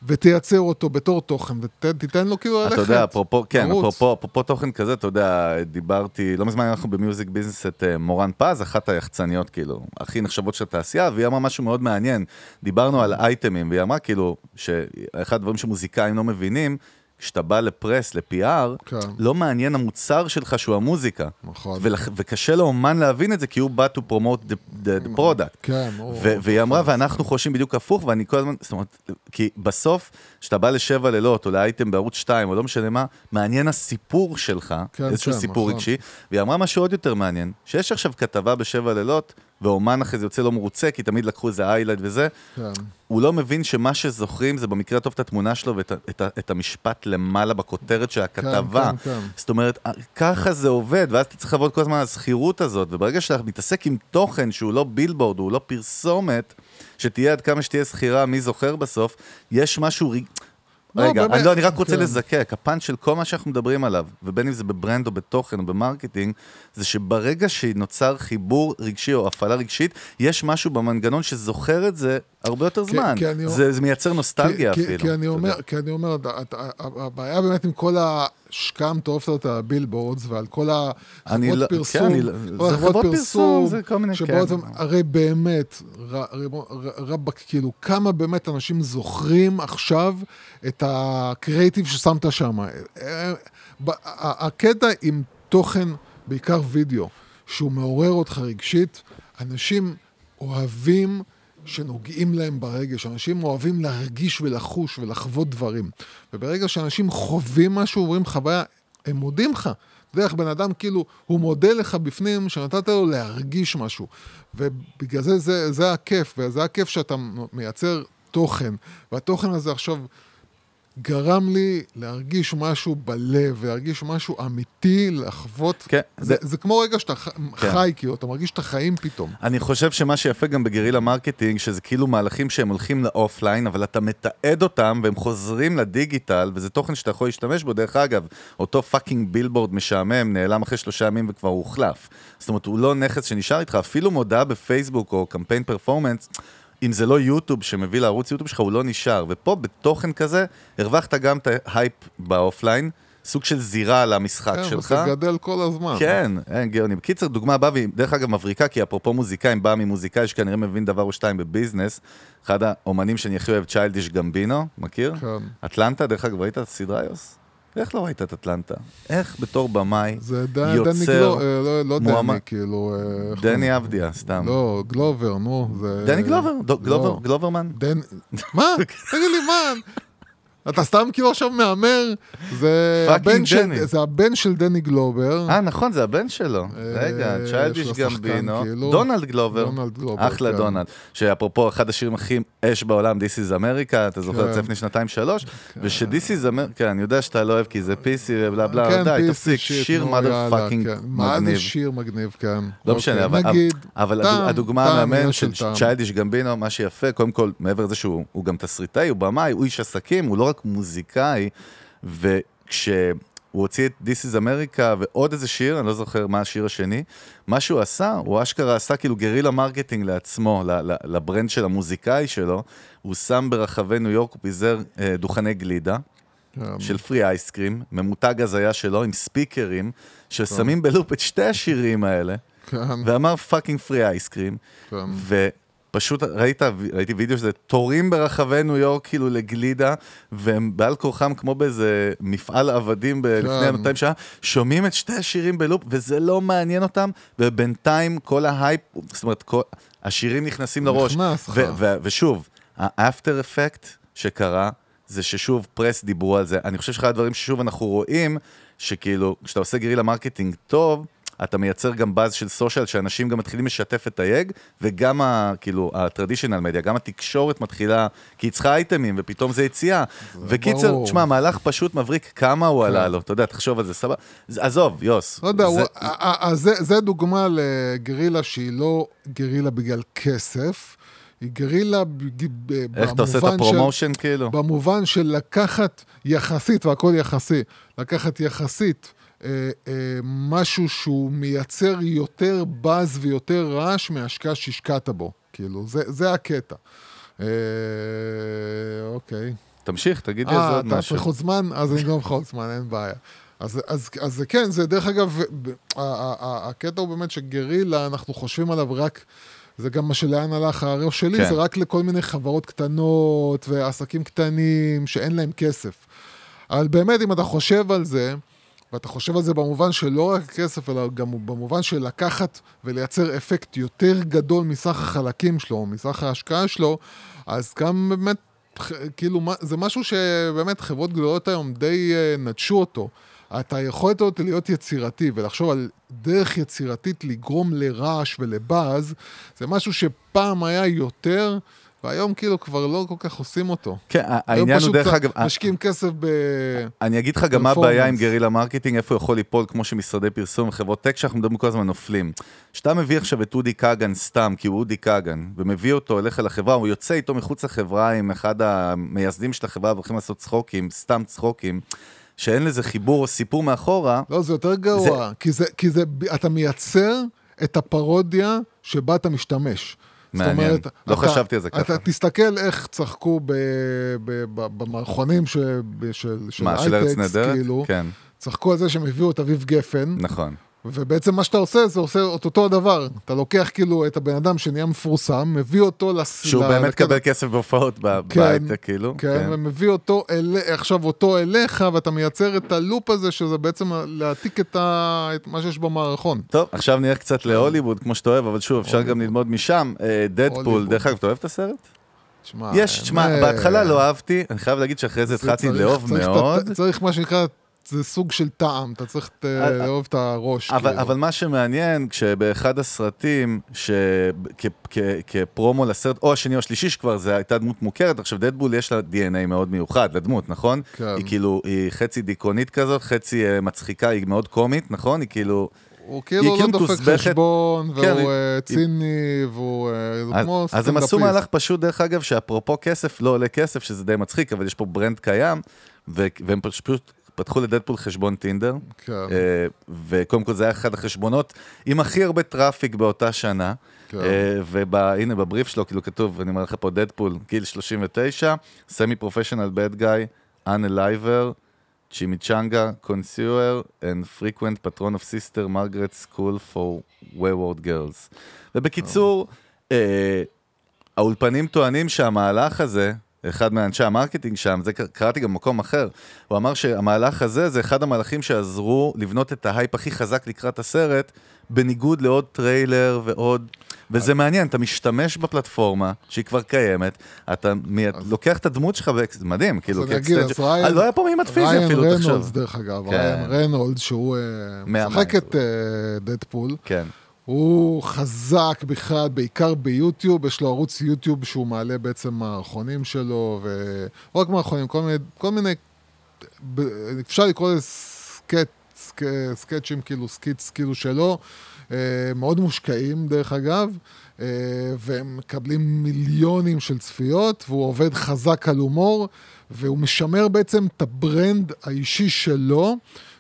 ותייצר אותו בתור תוכן, ותיתן לו כאילו ללכת. אתה יודע, אפרופו, כן. אפרופו, אפרופו תוכן כזה, אתה יודע, דיברתי, לא מזמן אנחנו במיוזיק ביזנס את אה, מורן פז, אחת היחצניות, כאילו, הכי נחשבות של התעשייה, והיא אמרה משהו מאוד מעניין. דיברנו על אייטמים, והיא אמרה, כאילו, שאחד הדברים שמוזיקאים לא מבינים, כשאתה בא לפרס, ל-PR, כן. לא מעניין המוצר שלך שהוא המוזיקה. נכון. ולכ- וקשה לאומן להבין את זה, כי הוא בא to promote the, the, the product. כן, או- ו- והיא אמרה, ואנחנו חושבים בדיוק הפוך, ואני כל הזמן, זאת אומרת, כי בסוף, כשאתה בא לשבע לילות, או לאייטם בערוץ 2, או לא משנה מה, מעניין הסיפור שלך, כן, איזשהו כן, סיפור נכון. רגשי, והיא אמרה משהו עוד יותר מעניין, שיש עכשיו כתבה בשבע לילות, ואומן אחרי זה יוצא לא מרוצה, כי תמיד לקחו איזה איילייט וזה, כן. הוא לא מבין שמה שזוכרים זה במקרה הטוב את התמונה שלו ואת את, את המשפט למעלה בכותרת של הכתבה. כן, כן. זאת אומרת, ככה זה עובד, ואז אתה צריך לעבוד כל הזמן על הזכירות הזאת, וברגע שאתה מתעסק עם תוכן שהוא לא בילבורד, הוא לא פרסומת, שתהיה עד כמה שתהיה זכירה, מי זוכר בסוף, יש משהו... לא, רגע, אני, לא, אני רק רוצה כן. לזקק, הפאנץ' של כל מה שאנחנו מדברים עליו, ובין אם זה ב brand או בתוכן או ב marketing, זה שברגע שנוצר חיבור רגשי או הפעלה רגשית, יש משהו במנגנון שזוכר את זה הרבה יותר כי- זמן. כי אני- זה, זה מייצר נוסטלגיה כי, אפילו. כי, כי אני אומר. כי אני אומר, הבעיה באמת עם כל המטורפת הזאת על ה billboards ועל כל החברות לא- פרסום, כן, אני לא- כל זה החברות חברות פרסום, זה כל מיני, שבאות, כן. הרי באמת, רבאק, כאילו, כמה באמת אנשים זוכרים עכשיו את הקריאיטיב ששמת שם. אה, הקטע עם תוכן, בעיקר וידאו, שהוא מעורר אותך רגשית, אנשים אוהבים שנוגעים להם ברגש, אנשים אוהבים להרגיש ולחוש ולחוות דברים. וברגע שאנשים חווים משהו, עוברים חוויה, הם מודים לך. אתה יודע איך בן אדם כאילו, הוא מודה לך בפנים שנתת לו להרגיש משהו. ובגלל זה, זה, זה הכיף, וזה הכיף שאתה מייצר תוכן, והתוכן הזה עכשיו גרם לי להרגיש משהו בלב, להרגיש משהו אמיתי, לחוות. כן, זה, זה- זה כמו רגע שאתה ח- כן. חי, כאילו, אתה מרגיש את החיים פתאום. אני חושב שמה שיפה גם ב guerrilla marketing, שזה כאילו מהלכים שהם הולכים ל offline, אבל אתה מתעד אותם והם חוזרים לדיגיטל, וזה תוכן שאתה יכול להשתמש בו. דרך אגב, אותו fucking billboard משעמם נעלם אחרי שלושה ימים וכבר הוחלף. זאת אומרת, הוא לא נכס שנשאר איתך, אפילו מודעה בפייסבוק או קמפיין performance. אם זה לא יוטיוב שמביא לערוץ יוטיוב שלך, הוא לא נשאר. ופה בתוכן כזה, הרווחת גם את ה hype ב offline, סוג של זירה למשחק כן, שלך. וזה גדל כל הזמן. כן, אין גאוני. בקיצר, דוגמה באה, והיא דרך אגב מבריקה, כי אפרופו מוזיקאים, באה ממוזיקאי שכנראה מבין דבר או שתיים ב business. אחד האומנים שאני הכי אוהב, צ'יילדיש גמבינו, מכיר? כן. אטלנטה, דרך אגב, ראית את הסדרה יוס? איך לא ראית את אטלנטה? איך בתור במאי זה ד- דני יוצר גלובר, לא, לא מועמד- דני, כאילו... אה, איך דני קוראים? אבדיה, סתם. לא, גלובר, נו. זה... דני גלובר, דו- גלובר, לא. גלוברמן. דן... מה? תגיד לי, מה? אתה סתם כאילו עכשיו מהמר? זה הבן של-. זה הבן של דני גלובר. אה, נכון, זה הבן שלו. אה, רגע, צ'יילדיש גמבינו. כאילו. דונלד גלובר. דונלד גלובר, אחלה כן. דונלד. שאפרופו, אחד השירים הכי אש בעולם, This is America, אתה זוכר את כן. זה לפני שנתיים שלוש? וש-This is America, כן, אני יודע שאתה לא אוהב כי זה PC ובלה בלה, כן, די, פיס תפסיק, שיר mother fucking כן. מה זה מגניב. שיר מגניב, כן. לא משנה, אוקיי, אבל, הדוגמה המאמן של. צ'יילדיש גמבינו, מה שיפה, קודם כל, מעבר לזה שהוא הוא גם תסריטאי, הוא במאי, הוא איש עסקים, הוא לא רק מוזיקאי, וכשהוא הוציא את This is America ועוד איזה שיר, אני לא זוכר מה השיר השני, מה שהוא עשה, הוא אשכרה עשה כאילו guerrilla marketing לעצמו, ל brand של המוזיקאי שלו, הוא שם ברחבי ניו יורק, הוא פיזר אה, דוכני גלידה. כן. של free ice cream, ממותג הזיה שלו עם speakerים, ששמים ב loop את שתי השירים האלה, כן, ואמר fucking free ice cream, ופשוט ראית, ראיתי וידאו שזה תורים ברחבי ניו יורק כאילו לגלידה, והם בעל כורחם כמו באיזה מפעל עבדים ב- לפני כן. 200 שנה, שומעים את שתי השירים בלופ, וזה לא מעניין אותם, ובינתיים כל ההייפ, זאת אומרת, כל, השירים נכנסים לראש. נכנס לך. ו- ו- ושוב, ה after effect שקרה, זה ששוב פרס דיברו על זה. אני חושב שאחד הדברים ששוב אנחנו רואים, שכאילו, כשאתה עושה guerrilla marketing טוב, אתה מייצר גם באז של social, שאנשים גם מתחילים לשתף את היג, וגם ה, כאילו, ה traditional media, גם התקשורת מתחילה, כי היא צריכה אייטמים, ופתאום זה יציאה. וקיצר. תשמע, מהלך פשוט מבריק, כמה הוא עלה לו, אתה יודע, תחשוב על זה, סבבה. עזוב, יוס. לא יודע, זה- דוגמה לגרילה שהיא לא גרילה בגלל כסף, היא גרילה בג- ב- איך אתה עושה את במובן של- הפרומושן, כאילו? במובן של לקחת יחסית, והכל יחסי, לקחת יחסית משהו שהוא מייצר יותר באז ויותר רעש מההשקעה שהשקעת בו. כאילו, זה, זה הקטע. אה, אוקיי. תמשיך, תגיד לי על זה אה, עוד אתה משהו. צריך עוד זמן? אז אני אגנוב לך עוד זמן, אין בעיה. אז, אז, אז כן, זה דרך אגב, הקטע הוא באמת שגרילה, אנחנו חושבים עליו רק, זה גם מה שלאן הלך הראש שלי, כן. זה רק לכל מיני חברות קטנות ועסקים קטנים שאין להם כסף. אבל באמת, אם אתה חושב על זה, ואתה חושב על זה במובן של לא רק כסף, אלא גם במובן של לקחת ולייצר אפקט יותר גדול מסך החלקים שלו, מסך ההשקעה שלו, אז גם באמת, כאילו, זה משהו שבאמת חברות גדולות היום די אה, נטשו אותו. אתה יכולת הזאת להיות יצירתי ולחשוב על דרך יצירתית לגרום לרעש ולבאז, זה משהו שפעם היה יותר, והיום כאילו כבר לא כל כך עושים אותו. כן, העניין הוא פשוט דרך אגב... משקיעים כסף ב... אני אגיד לך גם מה הבעיה עם. guerrilla marketing, איפה הוא יכול ליפול, כמו שמשרדי פרסום וחברות tech שאנחנו מדברים כל הזמן נופלים. כשאתה מביא עכשיו את אודי כגן סתם, כי הוא אודי כגן, ומביא אותו אליך לחברה, הוא יוצא איתו מחוץ לחברה עם אחד המייסדים של החברה, והולכים לעשות צחוקים, סתם צחוקים, שאין לזה חיבור או סיפור מאחורה, לא, זה יותר גרוע, כי, זה, כי זה, אתה מייצר את הפרודיה שבה אתה משתמש. מעניין. לא אתה, חשבתי על זה ככה. אתה תסתכל איך צחקו ב, ב, ב, במערכונים ש, ב, של, של מה, של ארץ הייטקס, נהדרת? כאילו, כן, צחקו על זה שהם הביאו את אביב גפן, נכון. ובעצם מה שאתה עושה, זה עושה את אותו הדבר. אתה לוקח כאילו את הבן אדם שנהיה מפורסם, מביא אותו לס... שהוא ל- באמת מקבל כסף בהופעות כן, בהייטק, כאילו. כן, ומביא אותו, אל... עכשיו אותו אליך, ואתה מייצר את הלופ הזה, שזה בעצם להעתיק את, ה... את מה שיש במערכון. טוב, עכשיו נלך קצת להוליווד, כמו שאתה אוהב, אבל שוב, אפשר גם ללמוד משם. אה, דדפול, הוליווד. דרך אגב, אתה אוהב את הסרט? תשמע, יש, תשמע, בהתחלה לא אהבתי, אני חייב להגיד שאחרי זה אה, התחלתי לאהוב מאוד. צריך מה שנקרא, זה סוג של טעם, אתה צריך את- אה, לאהוב את הראש. אבל, כאילו. אבל מה שמעניין, כשבאחד הסרטים, כ- כפרומו לסרט, או השני או השלישי, שכבר זו הייתה דמות מוכרת, עכשיו דדפול יש לה DNA מאוד מיוחד לדמות, נכון? כן. היא כאילו, היא חצי דיכאונית כזאת, חצי אה, מצחיקה, היא מאוד קומית, נכון? היא כאילו... הוא כאילו לא כאילו דופק מתוסבכת. חשבון, כן, והוא היא- אה, ציני, והוא אה, זה אז, כמו אז הם עשו סטנדאפיסט. מהלך פשוט, דרך אגב, שאפרופו כסף לא עולה כסף, שזה די מצחיק, אבל יש פה brand קיים, ו- והם פשוט פתחו לדדפול חשבון טינדר, כן. אה, וקודם כל זה היה אחד החשבונות עם הכי הרבה traffic באותה שנה, כן. והנה בבריף שלו, כאילו כתוב, אני אומר לך פה דדפול, גיל 39, semi professional bad guy, un-aliver, chimichanga, connoisseur, and frequent patron of sister Margaret School for Wayward Girls. ובקיצור, אה, האולפנים טוענים שהמהלך הזה, אחד מאנשי ה marketing שם, זה קראתי גם במקום אחר, הוא אמר שהמהלך הזה זה אחד המהלכים שעזרו לבנות את ההייפ הכי חזק לקראת הסרט, בניגוד לעוד טריילר ועוד... וזה מעניין, אתה משתמש בפלטפורמה שהיא כבר קיימת, אתה מי... לוקח את הדמות שלך, וזה מדהים, כאילו, אז אני אגיד, אז כאקסטנג'- ריאן- אה, לא היה פה מימד פיזי אפילו, ריאן תחשוב. רנולדס, דרך אגב, כן. ריאן רנולדס, שהוא אה. משחק את אה, דדפול, כן. הוא חזק בכלל, בעיקר ביוטיוב, יש לו ערוץ יוטיוב שהוא מעלה בעצם מערכונים שלו, ולא רק מערכונים, כל מיני, כל מיני, אפשר לקרוא לזה סקט, סק, סקצ'ים, כאילו skits כאילו שלו, אה, מאוד מושקעים דרך אגב, אה, והם מקבלים מיליונים של צפיות, והוא עובד חזק על הומור, והוא משמר בעצם את ה brand האישי שלו.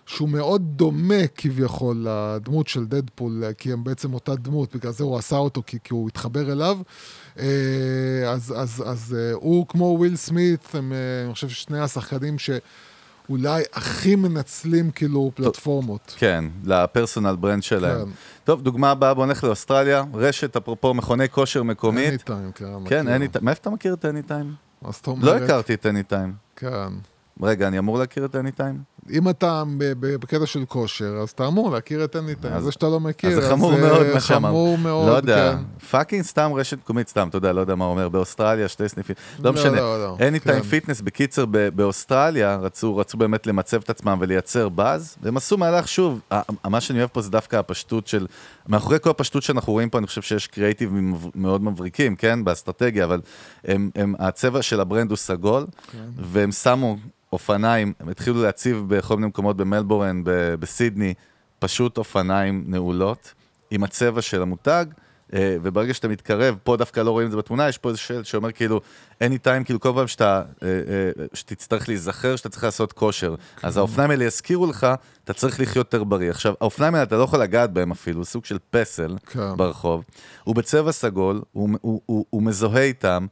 שהוא מאוד דומה כביכול לדמות של דדפול, כי הם בעצם אותה דמות, בגלל זה הוא עשה אותו, כי, כי הוא התחבר אליו. אה, אז, אז, אז אה, הוא כמו וויל סמית, הם, אה, אני חושב ששני השחקנים שאולי הכי מנצלים כאילו פלטפורמות. כן, ל personal brand שלהם. כן. טוב, דוגמה הבאה, בוא נלך לאוסטרליה, רשת, אפרופו מכוני כושר מקומית. anytime, כן. כן, מכיר. anytime. מאיפה אתה מכיר את? אז זאת לא הכרתי את anytime. כן. רגע, אני אמור להכיר את anytime? אם אתה בקטע של כושר, אז אתה אמור להכיר את. אז- זה שאתה לא מכיר, אז זה חמור מאוד מה שאמרת. חמור מאוד, לא יודע, כן. fucking סתם רשת מקומית, סתם, אתה יודע, לא יודע מה אומר, באוסטרליה, שתי סניפים, לא לא, משנה. לא, לא, anytime כן. Fitness, בקיצר, ב- באוסטרליה, רצו באמת למצב את עצמם ולייצר באז, והם עשו מהלך, שוב, מה שאני אוהב פה זה דווקא הפשטות של, מאחורי כל הפשטות שאנחנו רואים פה, אני חושב שיש קריאיטיב מאוד מבריקים, כן, באסטרטגיה, אבל הצבע של ה brand הוא סגול, כן. והם שמו אופניים, הם התחילו להציב בכל מיני מקומות במלבורן, ב- בסידני, פשוט אופניים נעולות, עם הצבע של המותג, אה, וברגע שאתה מתקרב, פה דווקא לא רואים את זה בתמונה, יש פה איזה שלט שאומר כאילו, anytime, כאילו כל פעם שאתה, אה, אה, שתצטרך להיזכר שאתה צריך לעשות כושר. אז האופניים האלה יזכירו לך, אתה צריך לחיות יותר בריא. עכשיו, האופניים האלה, אתה לא יכול לגעת בהם אפילו, סוג של פסל כן. ברחוב. הוא בצבע סגול, הוא, הוא, הוא, הוא מזוהה איתם.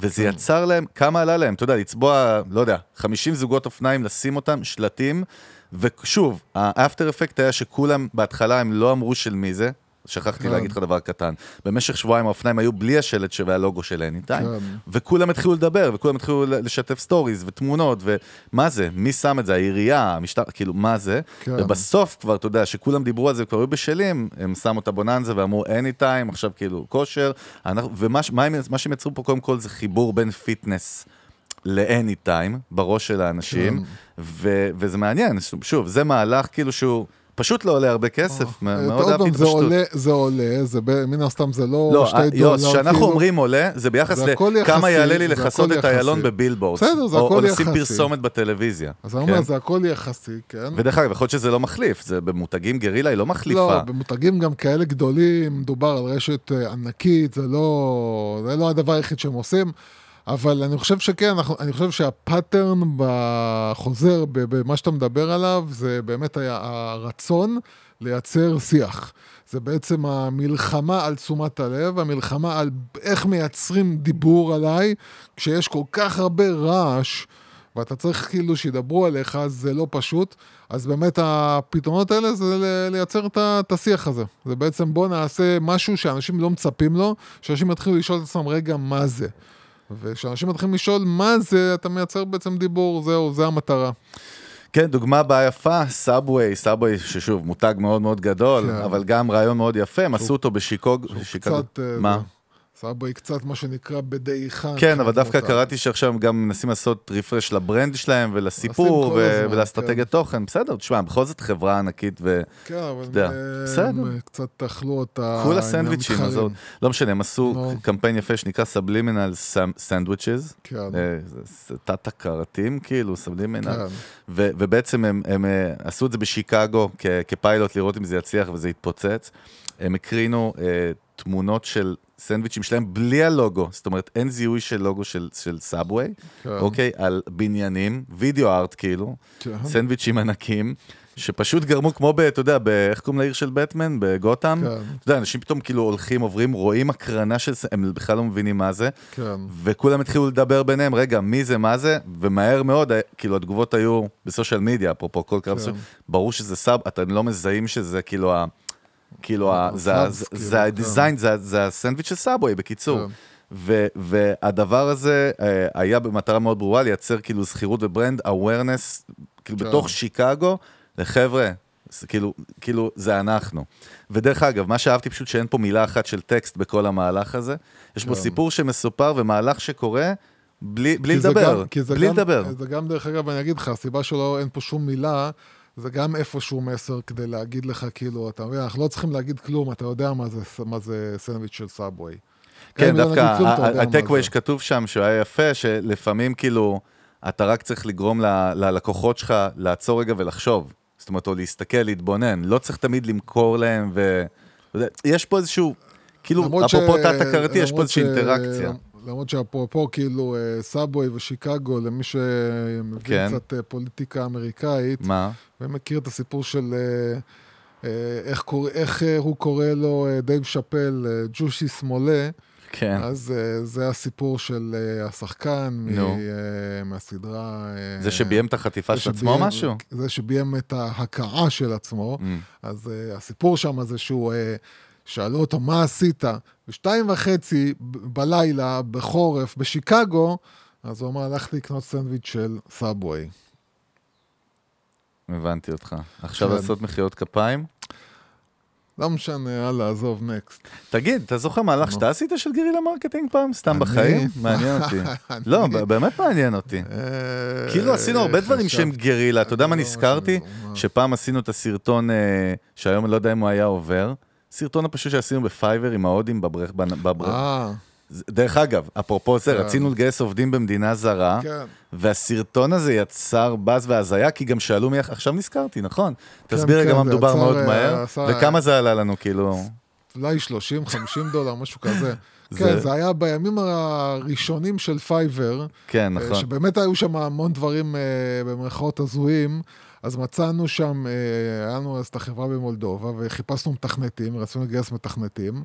וזה יצר להם, כמה עלה להם, אתה יודע, לצבוע, לא יודע, 50 זוגות אופניים, לשים אותם, שלטים, ושוב, ה after effect היה שכולם, בהתחלה הם לא אמרו של מי זה, שכחתי כן. להגיד לך דבר קטן. במשך שבועיים האופניים היו בלי השלט והלוגו של anytime, כן. וכולם התחילו לדבר, וכולם התחילו לשתף סטוריז ותמונות, ומה זה, מי שם את זה, העירייה, המשטרה, כאילו, מה זה, כן. ובסוף כבר, אתה יודע, שכולם דיברו על זה וכבר היו בשלים, הם שמו את הבוננזה ואמרו anytime, עכשיו כאילו כושר, אנחנו- ומה מה מה שהם יצרו פה קודם כל זה חיבור בין fitness. ל-anytime, בראש של האנשים, כן. ו- וזה מעניין, שוב, זה מהלך כאילו שהוא פשוט לא עולה הרבה כסף, מ- אה, מאוד אהבתי את זה הפשטות. זה עולה, זה מן הסתם זה לא לא, שתי אה, דולר. יוס, כשאנחנו. אומרים עולה, זה ביחס יחסי, לכמה יעלה לי לכסות את איילון יחסי. ב billboards. בסדר, זה הכל או לשים יחסי. פרסומת בטלוויזיה. אז אני אומר, כן? זה הכל יחסי, כן? ודרך אגב, יכול להיות שזה לא מחליף, זה במותגים גרילה, היא לא מחליפה. לא, במותגים גם כאלה גדולים, מדובר על רשת אה, ענקית, לא, זה לא הדבר היחיד שהם עושים, אבל אני חושב שכן, אני חושב שהפאטרן בחוזר, במה שאתה מדבר עליו, זה באמת היה הרצון לייצר שיח. זה בעצם המלחמה על תשומת הלב, המלחמה על איך מייצרים דיבור עליי, כשיש כל כך הרבה רעש. ואתה צריך כאילו שידברו עליך, אז זה לא פשוט. אז באמת הפתרונות האלה זה לייצר את השיח הזה. זה בעצם בוא נעשה משהו שאנשים לא מצפים לו, שאנשים יתחילו לשאול את עצמם, רגע, מה זה? וכשאנשים מתחילים לשאול מה זה, אתה מייצר בעצם דיבור, זהו, זה המטרה. כן, דוגמה הבאה יפה, סאבווי, סאבווי ששוב, מותג מאוד מאוד גדול, כן. אבל גם רעיון מאוד יפה, הם עשו אותו בשיקוג... שהוא. קצת... אה, מה? זה- סבוי קצת מה שנקרא בדעיכה. כן, אבל דווקא מותג. קראתי שעכשיו גם מנסים לעשות רפרש לברנד שלהם ולסיפור ולאסטרטגיית כן. תוכן. בסדר, תשמע, בכל זאת חברה ענקית ו... כן, אבל הם, בסדר. הם קצת תאכלו אותה... כולה עם סנדוויצ'ים, המתחרים. עזוב. לא משנה, הם עשו. קמפיין יפה שנקרא סבלימינל סנדוויצ'ז. כן. תת-הכרתים, כאילו, סבלימינל. כן. ו- ובעצם הם, הם אה, עשו את זה בשיקגו כ- כפיילוט לראות אם זה יצליח וזה יתפוצץ. הם הקרינו אה, תמונות של סנדוויצ'ים שלהם בלי הלוגו, זאת אומרת אין זיהוי של לוגו של, של סאבווי, כן. אוקיי, על בניינים, video art כאילו, כן. סנדוויצ'ים ענקים. שפשוט גרמו כמו ב... אתה יודע, ב- איך קוראים לעיר של בטמן? בגותם? כן. אתה יודע, אנשים פתאום כאילו הולכים, עוברים, רואים הקרנה של... הם בכלל לא מבינים מה זה. כן. וכולם התחילו לדבר ביניהם, רגע, מי זה, מה זה? ומהר מאוד, כאילו, התגובות היו ב social media, אפרופו כל קרב, כן. ברור שזה סאב, אתם לא מזהים שזה כאילו ה... כאילו, זה כאילו, זה. ה design, זה הסנדוויץ' של סאבווי, בקיצור. כן. ו- והדבר הזה אה, היה במטרה מאוד ברורה לייצר כאילו זכירות ו brand awareness, כאילו כן. בתוך שיקגו, לחבר'ה, כאילו, כאילו זה אנחנו. ודרך אגב, מה שאהבתי פשוט שאין פה מילה אחת של טקסט בכל המהלך הזה. יש פה כן. סיפור שמסופר ומהלך שקורה בלי, בלי לדבר, גם- בלי גם- לדבר. זה גם, דרך אגב, אני אגיד לך, הסיבה שלא אין פה שום מילה, זה גם איפשהו מסר כדי להגיד לך, כאילו, אתה מבין, אנחנו לא צריכים להגיד כלום, אתה יודע מה זה, מה זה סנדוויץ' של סאבווי. כן, דווקא הטקווי. שכתוב שם, שהוא היה יפה, שלפעמים כאילו, אתה רק צריך לגרום ל- ללקוחות שלך לעצור רגע ולחשוב. זאת אומרת, או להסתכל, להתבונן. לא צריך תמיד למכור להם, ו... יש פה איזשהו, כאילו, למרות ש- אפרופו תת-הכרתי, יש פה איזושהי ש- אינטראקציה. למרות שאפרופו, כאילו, אה, סאבווי ושיקגו, למי שמבין כן. קצת אה, פוליטיקה אמריקאית, מה? ומכיר את הסיפור של אה, אה, איך, קור... איך אה, הוא קורא לו, אה, דייב שאפל, אה, ג'וסי סמולייה, כן. אז אה, זה הסיפור של אה, השחקן מ- נו. אה, מהסדרה... אה, זה שביים את החטיפה של עצמו שביים- משהו? זה שביים את ההכאה של עצמו. Mm. אז אה, הסיפור שם זה שהוא, אה, שאלו אותו, מה עשית? בשתיים וחצי בלילה, בחורף, בשיקגו, אז הוא אמר, הלכתי לקנות סנדוויץ' של סאבווי. הבנתי אותך. עכשיו כן. לעשות מחיאות כפיים? לא משנה, יאללה, עזוב, next. תגיד, אתה זוכר מהלך. שאתה עשית של guerrilla marketing פעם? סתם אני? בחיים? מעניין אותי. לא, באמת מעניין אותי. אה, כאילו עשינו הרבה דברים שהם גרילה, אתה יודע מה לא, נזכרתי? מה? שפעם עשינו את הסרטון, אה, שהיום לא יודע אם הוא היה עובר, סרטון הפשוט שעשינו בפייבר עם ההודים בברך... בברך. אה, דרך אגב, אפרופו זה, כן. רצינו לגייס עובדים במדינה זרה, כן. והסרטון הזה יצר באז והזיה, כי גם שאלו מי... עכשיו נזכרתי, נכון? תסביר רגע כן, מה מדובר מאוד אה, מהר, עשה- וכמה זה עלה לנו, כאילו... אולי 30, 50 דולר, משהו כזה. זה- כן, זה היה בימים הראשונים של פייבר. כן, אה, נכון. שבאמת היו שם המון דברים אה, במרכאות הזויים, אז מצאנו שם, אה, היה לנו אז את החברה במולדובה, וחיפשנו מתכנתים, רצינו לגייס מתכנתים.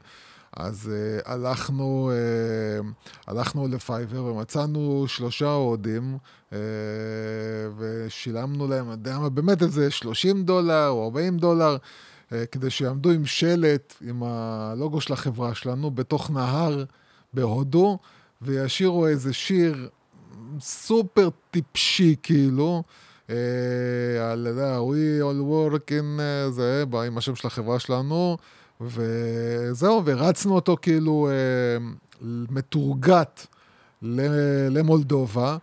אז אה, הלכנו, אה, הלכנו לפייבר ומצאנו שלושה הודים, אה, ושילמנו להם, אני יודע מה, באמת איזה 30 דולר או 40 דולר, אה, כדי שיעמדו עם שלט, עם הלוגו של החברה שלנו, בתוך נהר בהודו, וישירו איזה שיר סופר טיפשי, כאילו, על, אתה יודע, we all work in אה, זה, ב- עם השם של החברה שלנו, וזהו, והרצנו אותו כאילו אה, מטורגט למולדובה,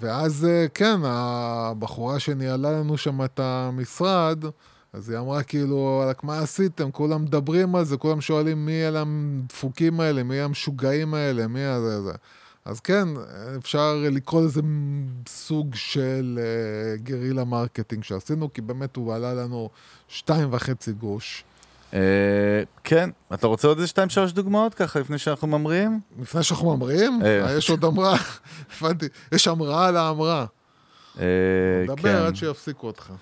ואז, אה, כן, הבחורה שניהלה לנו שם את המשרד, אז היא אמרה כאילו, "וואלק, מה עשיתם? כולם מדברים על זה, כולם שואלים מי אלה הדפוקים האלה, מי המשוגעים האלה, מי הזה זה. אז כן, אפשר לקרוא לזה סוג של אה, guerrilla marketing שעשינו, כי באמת הוא עלה לנו שתיים וחצי גרוש. אה, כן, אתה רוצה עוד איזה שתיים שלוש דוגמאות ככה לפני שאנחנו ממריאים? לפני שאנחנו ממריאים. אה, יש עוד אמרה, הבנתי, יש אמרה על האמרה. דבר כן. עד שיפסיקו אותך.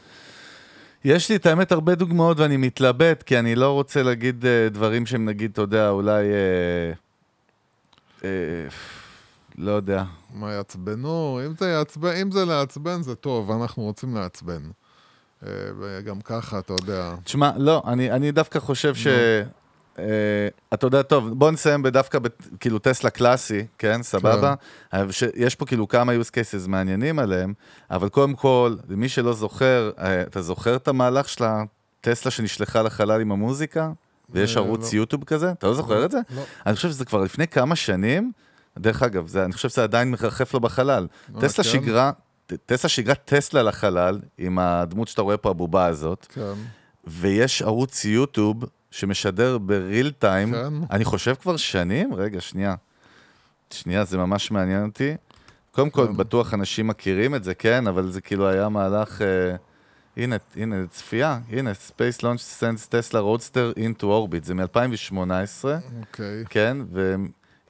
יש לי את האמת הרבה דוגמאות ואני מתלבט, כי אני לא רוצה להגיד אה, דברים שהם נגיד, אתה יודע, אולי... אה, אה, לא יודע. מה יעצבנו? אם זה, יעצבן, אם זה לעצבן זה טוב, אנחנו רוצים לעצבן. אה, וגם ככה, אתה יודע. תשמע, לא, אני, אני דווקא חושב ש... אה, אתה יודע, טוב, בוא נסיים בדווקא, בת- כאילו טסלה קלאסי, כן, סבבה? אבל ש- יש פה כאילו כמה use cases מעניינים עליהם, אבל קודם כל, למי שלא זוכר, אה, אתה זוכר את המהלך של הטסלה שנשלחה לחלל עם המוזיקה? ויש אה, ערוץ לא. יוטיוב כזה? אתה לא זוכר את זה? לא. אני חושב שזה כבר לפני כמה שנים, דרך אגב, זה, אני חושב שזה עדיין מרחף לו בחלל. טסלה כן? שיגרה, טסלה שיגרה טסלה לחלל, עם הדמות שאתה רואה פה, הבובה הזאת, כן. ויש ערוץ יוטיוב שמשדר בריל טיים, כן. אני חושב כבר שנים, רגע, שנייה. שנייה, זה ממש מעניין אותי. קודם כל, כן. בטוח אנשים מכירים את זה, כן, אבל זה כאילו היה מהלך... אה, הנה, הנה, צפייה, הנה, Space Launch Sends Tesla Roadster into Orbit, זה מ-2018. אוקיי. כן,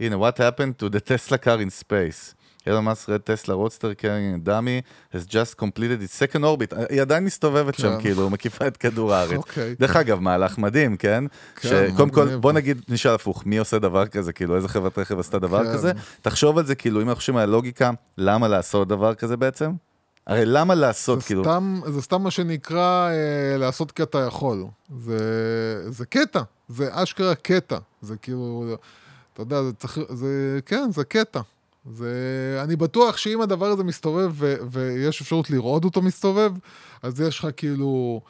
והנה, what happened to the Tesla car in space? Elon Musk red Tesla Roadster a dummy has just completed its second orbit. היא עדיין מסתובבת שם, כן. כאילו, מקיפה את כדור הארץ. אוקיי. דרך אגב, מהלך מדהים, כן? כן, שקודם כל. בוא נגיד, נשאל הפוך, מי עושה דבר כזה? כאילו, איזה חברת רכב עשתה דבר כן. כזה? תחשוב על זה, כאילו, אם אנחנו חושבים על הלוגיקה, למה לעשות דבר כזה בעצם? הרי למה לעשות, זה כאילו... סתם, זה סתם מה שנקרא אה, לעשות כי אתה יכול. זה, זה קטע, זה אשכרה קטע. זה כאילו, אתה יודע, זה צריך, זה, כן, זה קטע. זה, אני בטוח שאם הדבר הזה מסתובב ו, ויש אפשרות לראות אותו מסתובב, אז יש לך כאילו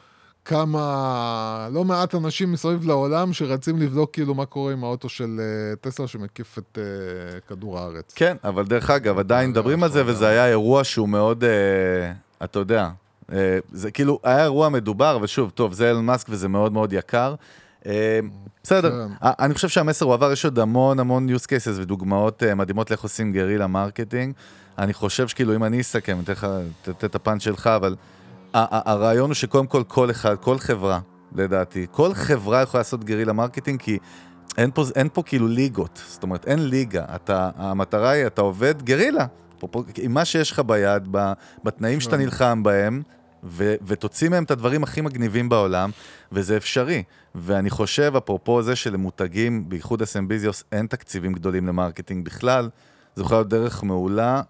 כמה, לא מעט אנשים מסביב לעולם שרצים לבדוק כאילו מה קורה עם האוטו של אה, טסלה שמקיף את אה, כדור הארץ. כן, אבל דרך אגב, עדיין מדברים על זה, וזה היה אירוע שהוא מאוד, אה, אתה יודע, אה, זה כאילו, היה אירוע מדובר, ושוב, טוב, זה אילון מאסק וזה מאוד מאוד יקר. אה, בסדר, כן. אה, אני חושב שהמסר הועבר, יש עוד המון המון use cases ודוגמאות אה, מדהימות לאיך עושים guerrilla marketing. אני חושב שכאילו, אם אני אסכם, אתן לך, תתן את הפאנץ' שלך, אבל הרעיון הוא שקודם כל, כל אחד, כל חברה, לדעתי, כל חברה יכולה לעשות guerrilla marketing, כי אין פה, אין פה כאילו ליגות, זאת אומרת, אין ליגה. אתה, המטרה היא, אתה עובד גרילה. עם מה שיש לך ביד, בתנאים שאתה נלחם בהם, ו, ותוציא מהם את הדברים הכי מגניבים בעולם, וזה אפשרי. ואני חושב, אפרופו זה שלמותגים, בייחוד SMBs, אין תקציבים גדולים ל marketing בכלל, זו יכולה להיות דרך מעולה,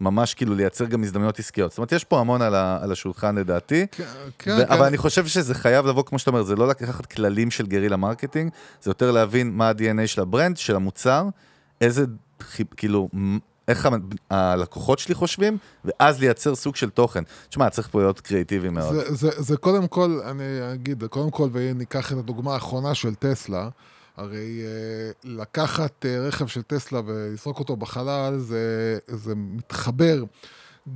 ממש כאילו לייצר גם הזדמנויות עסקיות. זאת אומרת, יש פה המון על, ה, על השולחן לדעתי. כן, ו- כן. אבל אני חושב שזה חייב לבוא, כמו שאתה אומר, זה לא לקחת כללים של guerrilla marketing, זה יותר להבין מה ה-DNA של ה brand, של המוצר, איזה, כאילו, איך הלקוחות שלי חושבים, ואז לייצר סוג של תוכן. תשמע, צריך פה להיות קריאיטיבי מאוד. זה, זה, זה קודם כל, אני אגיד, קודם כל, וניקח את הדוגמה האחרונה של טסלה, הרי אה, לקחת אה, רכב של טסלה ולזרוק אותו בחלל, זה, זה מתחבר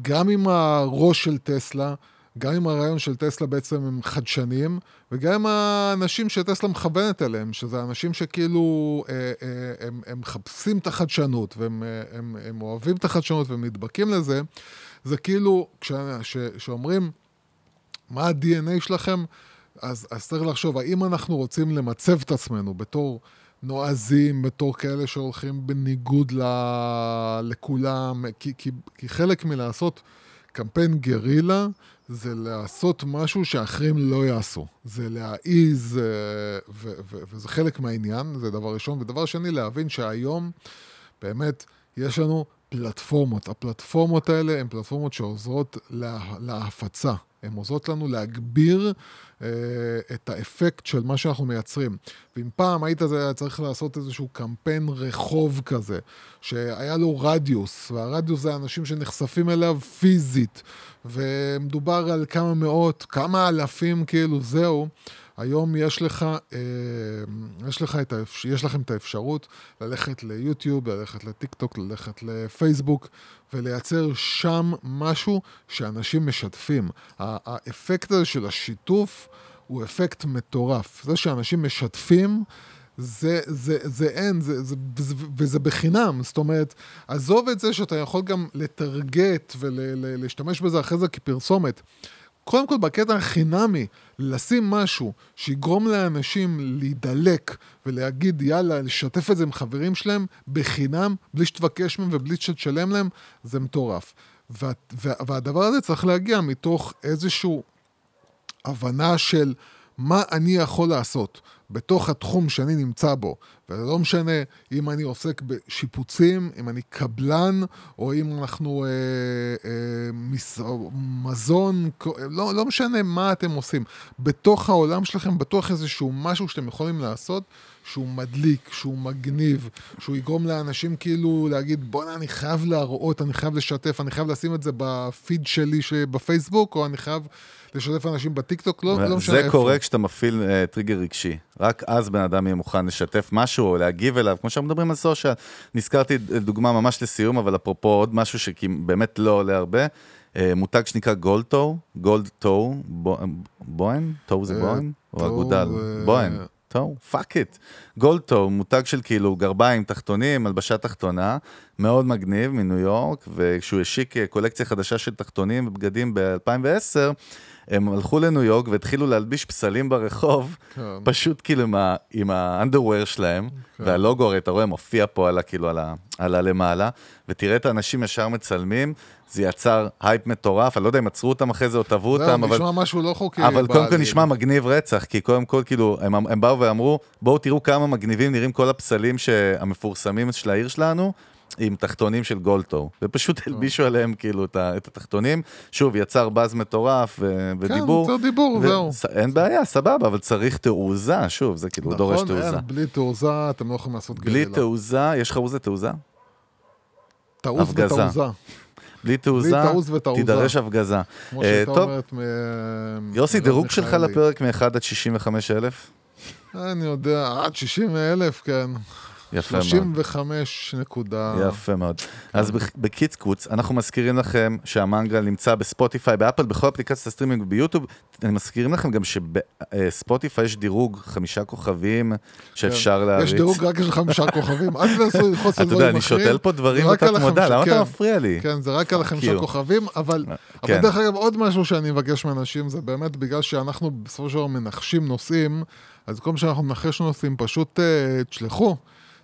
גם עם הראש של טסלה, גם עם הרעיון של טסלה בעצם הם חדשניים, וגם עם האנשים שטסלה מכוונת אליהם, שזה אנשים שכאילו, אה, אה, הם, הם מחפשים את החדשנות, והם אה, הם, הם אוהבים את החדשנות והם נדבקים לזה. זה כאילו, כשאומרים, מה ה-DNA שלכם, אז, אז צריך לחשוב, האם אנחנו רוצים למצב את עצמנו בתור נועזים, בתור כאלה שהולכים בניגוד ל, לכולם, כי, כי, כי חלק מלעשות קמפיין גרילה, זה לעשות משהו שאחרים לא יעשו. זה להעיז, אה, ו, ו, וזה חלק מהעניין, זה דבר ראשון. ודבר שני, להבין שהיום באמת יש לנו פלטפורמות. הפלטפורמות האלה הן פלטפורמות שעוזרות לה, להפצה. הן עוזרות לנו להגביר אה, את האפקט של מה שאנחנו מייצרים. ואם פעם היית זה, צריך לעשות איזשהו קמפיין רחוב כזה, שהיה לו רדיוס, והרדיוס זה אנשים שנחשפים אליו פיזית, ומדובר על כמה מאות, כמה אלפים, כאילו, זהו. היום יש לך, אה, יש, לך את האפ... יש לכם את האפשרות ללכת ליוטיוב, ללכת לטיק טוק, ללכת לפייסבוק, ולייצר שם משהו שאנשים משתפים. האפקט הזה של השיתוף הוא אפקט מטורף. זה שאנשים משתפים, זה, זה, זה אין, זה, זה, וזה בחינם. זאת אומרת, עזוב את זה שאתה יכול גם לטרגט ולהשתמש בזה אחרי זה כפרסומת. קודם כל, בקטע החינמי, לשים משהו שיגרום לאנשים להידלק ולהגיד, יאללה, לשתף את זה עם חברים שלהם בחינם, בלי שתבקש מהם ובלי שתשלם להם, זה מטורף. וה, וה, והדבר הזה צריך להגיע מתוך איזושהי הבנה של מה אני יכול לעשות בתוך התחום שאני נמצא בו. וזה לא משנה אם אני עוסק בשיפוצים, אם אני קבלן, או אם אנחנו אה, אה, מס, מזון, לא, לא משנה מה אתם עושים. בתוך העולם שלכם, בטוח איזשהו משהו שאתם יכולים לעשות, שהוא מדליק, שהוא מגניב, שהוא יגרום לאנשים כאילו להגיד, בוא'נה, אני חייב להראות, אני חייב לשתף, אני חייב לשים את זה בפיד שלי בפייסבוק, או אני חייב לשתף אנשים בטיקטוק, לא, לא משנה זה איפה. קורה כשאתה מפעיל uh, טריגר רגשי. רק אז בן אדם יהיה מוכן לשתף משהו או להגיב אליו, כמו שאנחנו מדברים על סושיאל. נזכרתי דוגמה ממש לסיום, אבל אפרופו עוד משהו שבאמת לא עולה הרבה. אה, מותג שנקרא Gold Toe, Gold Toe, בוהן? toe זה אה, בוהן? או toe, אגודל? אה, בוהן. טוב, fuck it. Gold Toe, מותג של כאילו גרביים תחתונים, הלבשה תחתונה, מאוד מגניב מניו יורק, וכשהוא השיק אה, קולקציה חדשה של תחתונים ובגדים ב-2010, הם הלכו לניו יורק והתחילו להלביש פסלים ברחוב, כן. פשוט כאילו עם ה underwear שלהם, כן. והלוגו, הרי אתה רואה, מופיע פה על כאילו על ה- על הלמעלה, ותראה את האנשים ישר מצלמים, זה יצר הייפ מטורף, אני לא יודע אם עצרו אותם אחרי זה או תבעו אותם, אבל... נשמע משהו לא חוקי. אבל קודם כל. נשמע מגניב רצח, כי קודם כל, כאילו, הם, הם באו ואמרו, בואו תראו כמה מגניבים נראים כל הפסלים המפורסמים של העיר שלנו, עם תחתונים של Gold Toe, ופשוט הלבישו עליהם כאילו את התחתונים. שוב, יצר באז מטורף ודיבור. כן, יצר דיבור, זהו. אין בעיה, סבבה, אבל צריך תעוזה, שוב, זה כאילו דורש נכון, תעוזה. אין, בלי תעוזה אתם לא יכולים לעשות בלי גרילה. תעוזה, יש לך עוזי תעוזה? תעוז. ותעוזה. בלי תעוזה. תידרש הפגזה. כמו אה, שהייתה טוב, אומרת. יוסי, דירוג שלך. לפרק מ-1 עד 65 אלף? אני יודע, עד 60 אלף, כן. יפה מאוד. 35 נקודה. יפה מאוד. אז בק- בקיצקוץ, אנחנו מזכירים לכם שהמנגל נמצא בספוטיפיי, באפל, בכל אפליקציות הסטרימינג וביוטיוב. אני מזכירים לכם גם שבספוטיפיי יש דירוג חמישה כוכבים שאפשר להריץ. כן. יש דירוג רק של חמישה כוכבים, אל תנסו ללחוץ על אתה יודע, דברים אני אחרים. שותל פה דברים על מודע, למה אתה כן. מפריע לי? כן, זה רק על החמישה you. כוכבים, אבל, כן. אבל דרך אגב, עוד משהו שאני מבקש מאנשים, זה באמת בגלל שאנחנו בסופו של דבר מנחשים נושאים, אז כל פעם שאנחנו ננחש נושאים, פשוט אה, תשלחו.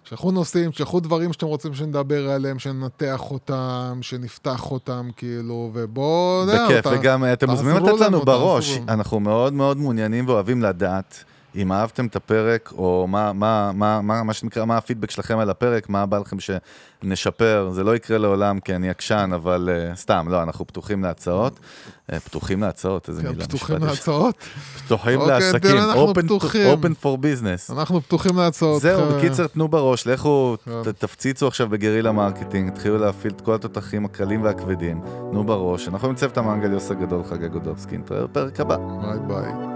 תשלחו נושאים, תשלחו דברים שאתם רוצים שנדבר עליהם, שננתח אותם, שנפתח אותם, כאילו, ובואו... בכיף, וגם אתם מוזמנים לתת לנו בראש. אנחנו מאוד מאוד מעוניינים ואוהבים לדעת אם אהבתם את הפרק, או מה, מה, מה, מה, מה שנקרא, מה הפידבק שלכם על הפרק, מה בא לכם שנשפר, זה לא יקרה לעולם כי אני עקשן, אבל אה, סתם, לא, אנחנו פתוחים להצעות. אה, פתוחים להצעות, איזה כן, מילה. פתוחים. להצעות. פתוחים אוקיי, לעסקים, open, to, פתוחים. open for business. אנחנו פתוחים להצעות. זהו. בקיצר, תנו בראש, לכו, כן. תפציצו עכשיו ב guerrilla marketing, תתחילו להפעיל את כל התותחים הקלים והכבדים, תנו בראש. אנחנו עם צוות המנגל יוס הגדול, חגי גודובסקי, נתראה בפרק הבא. ביי ביי.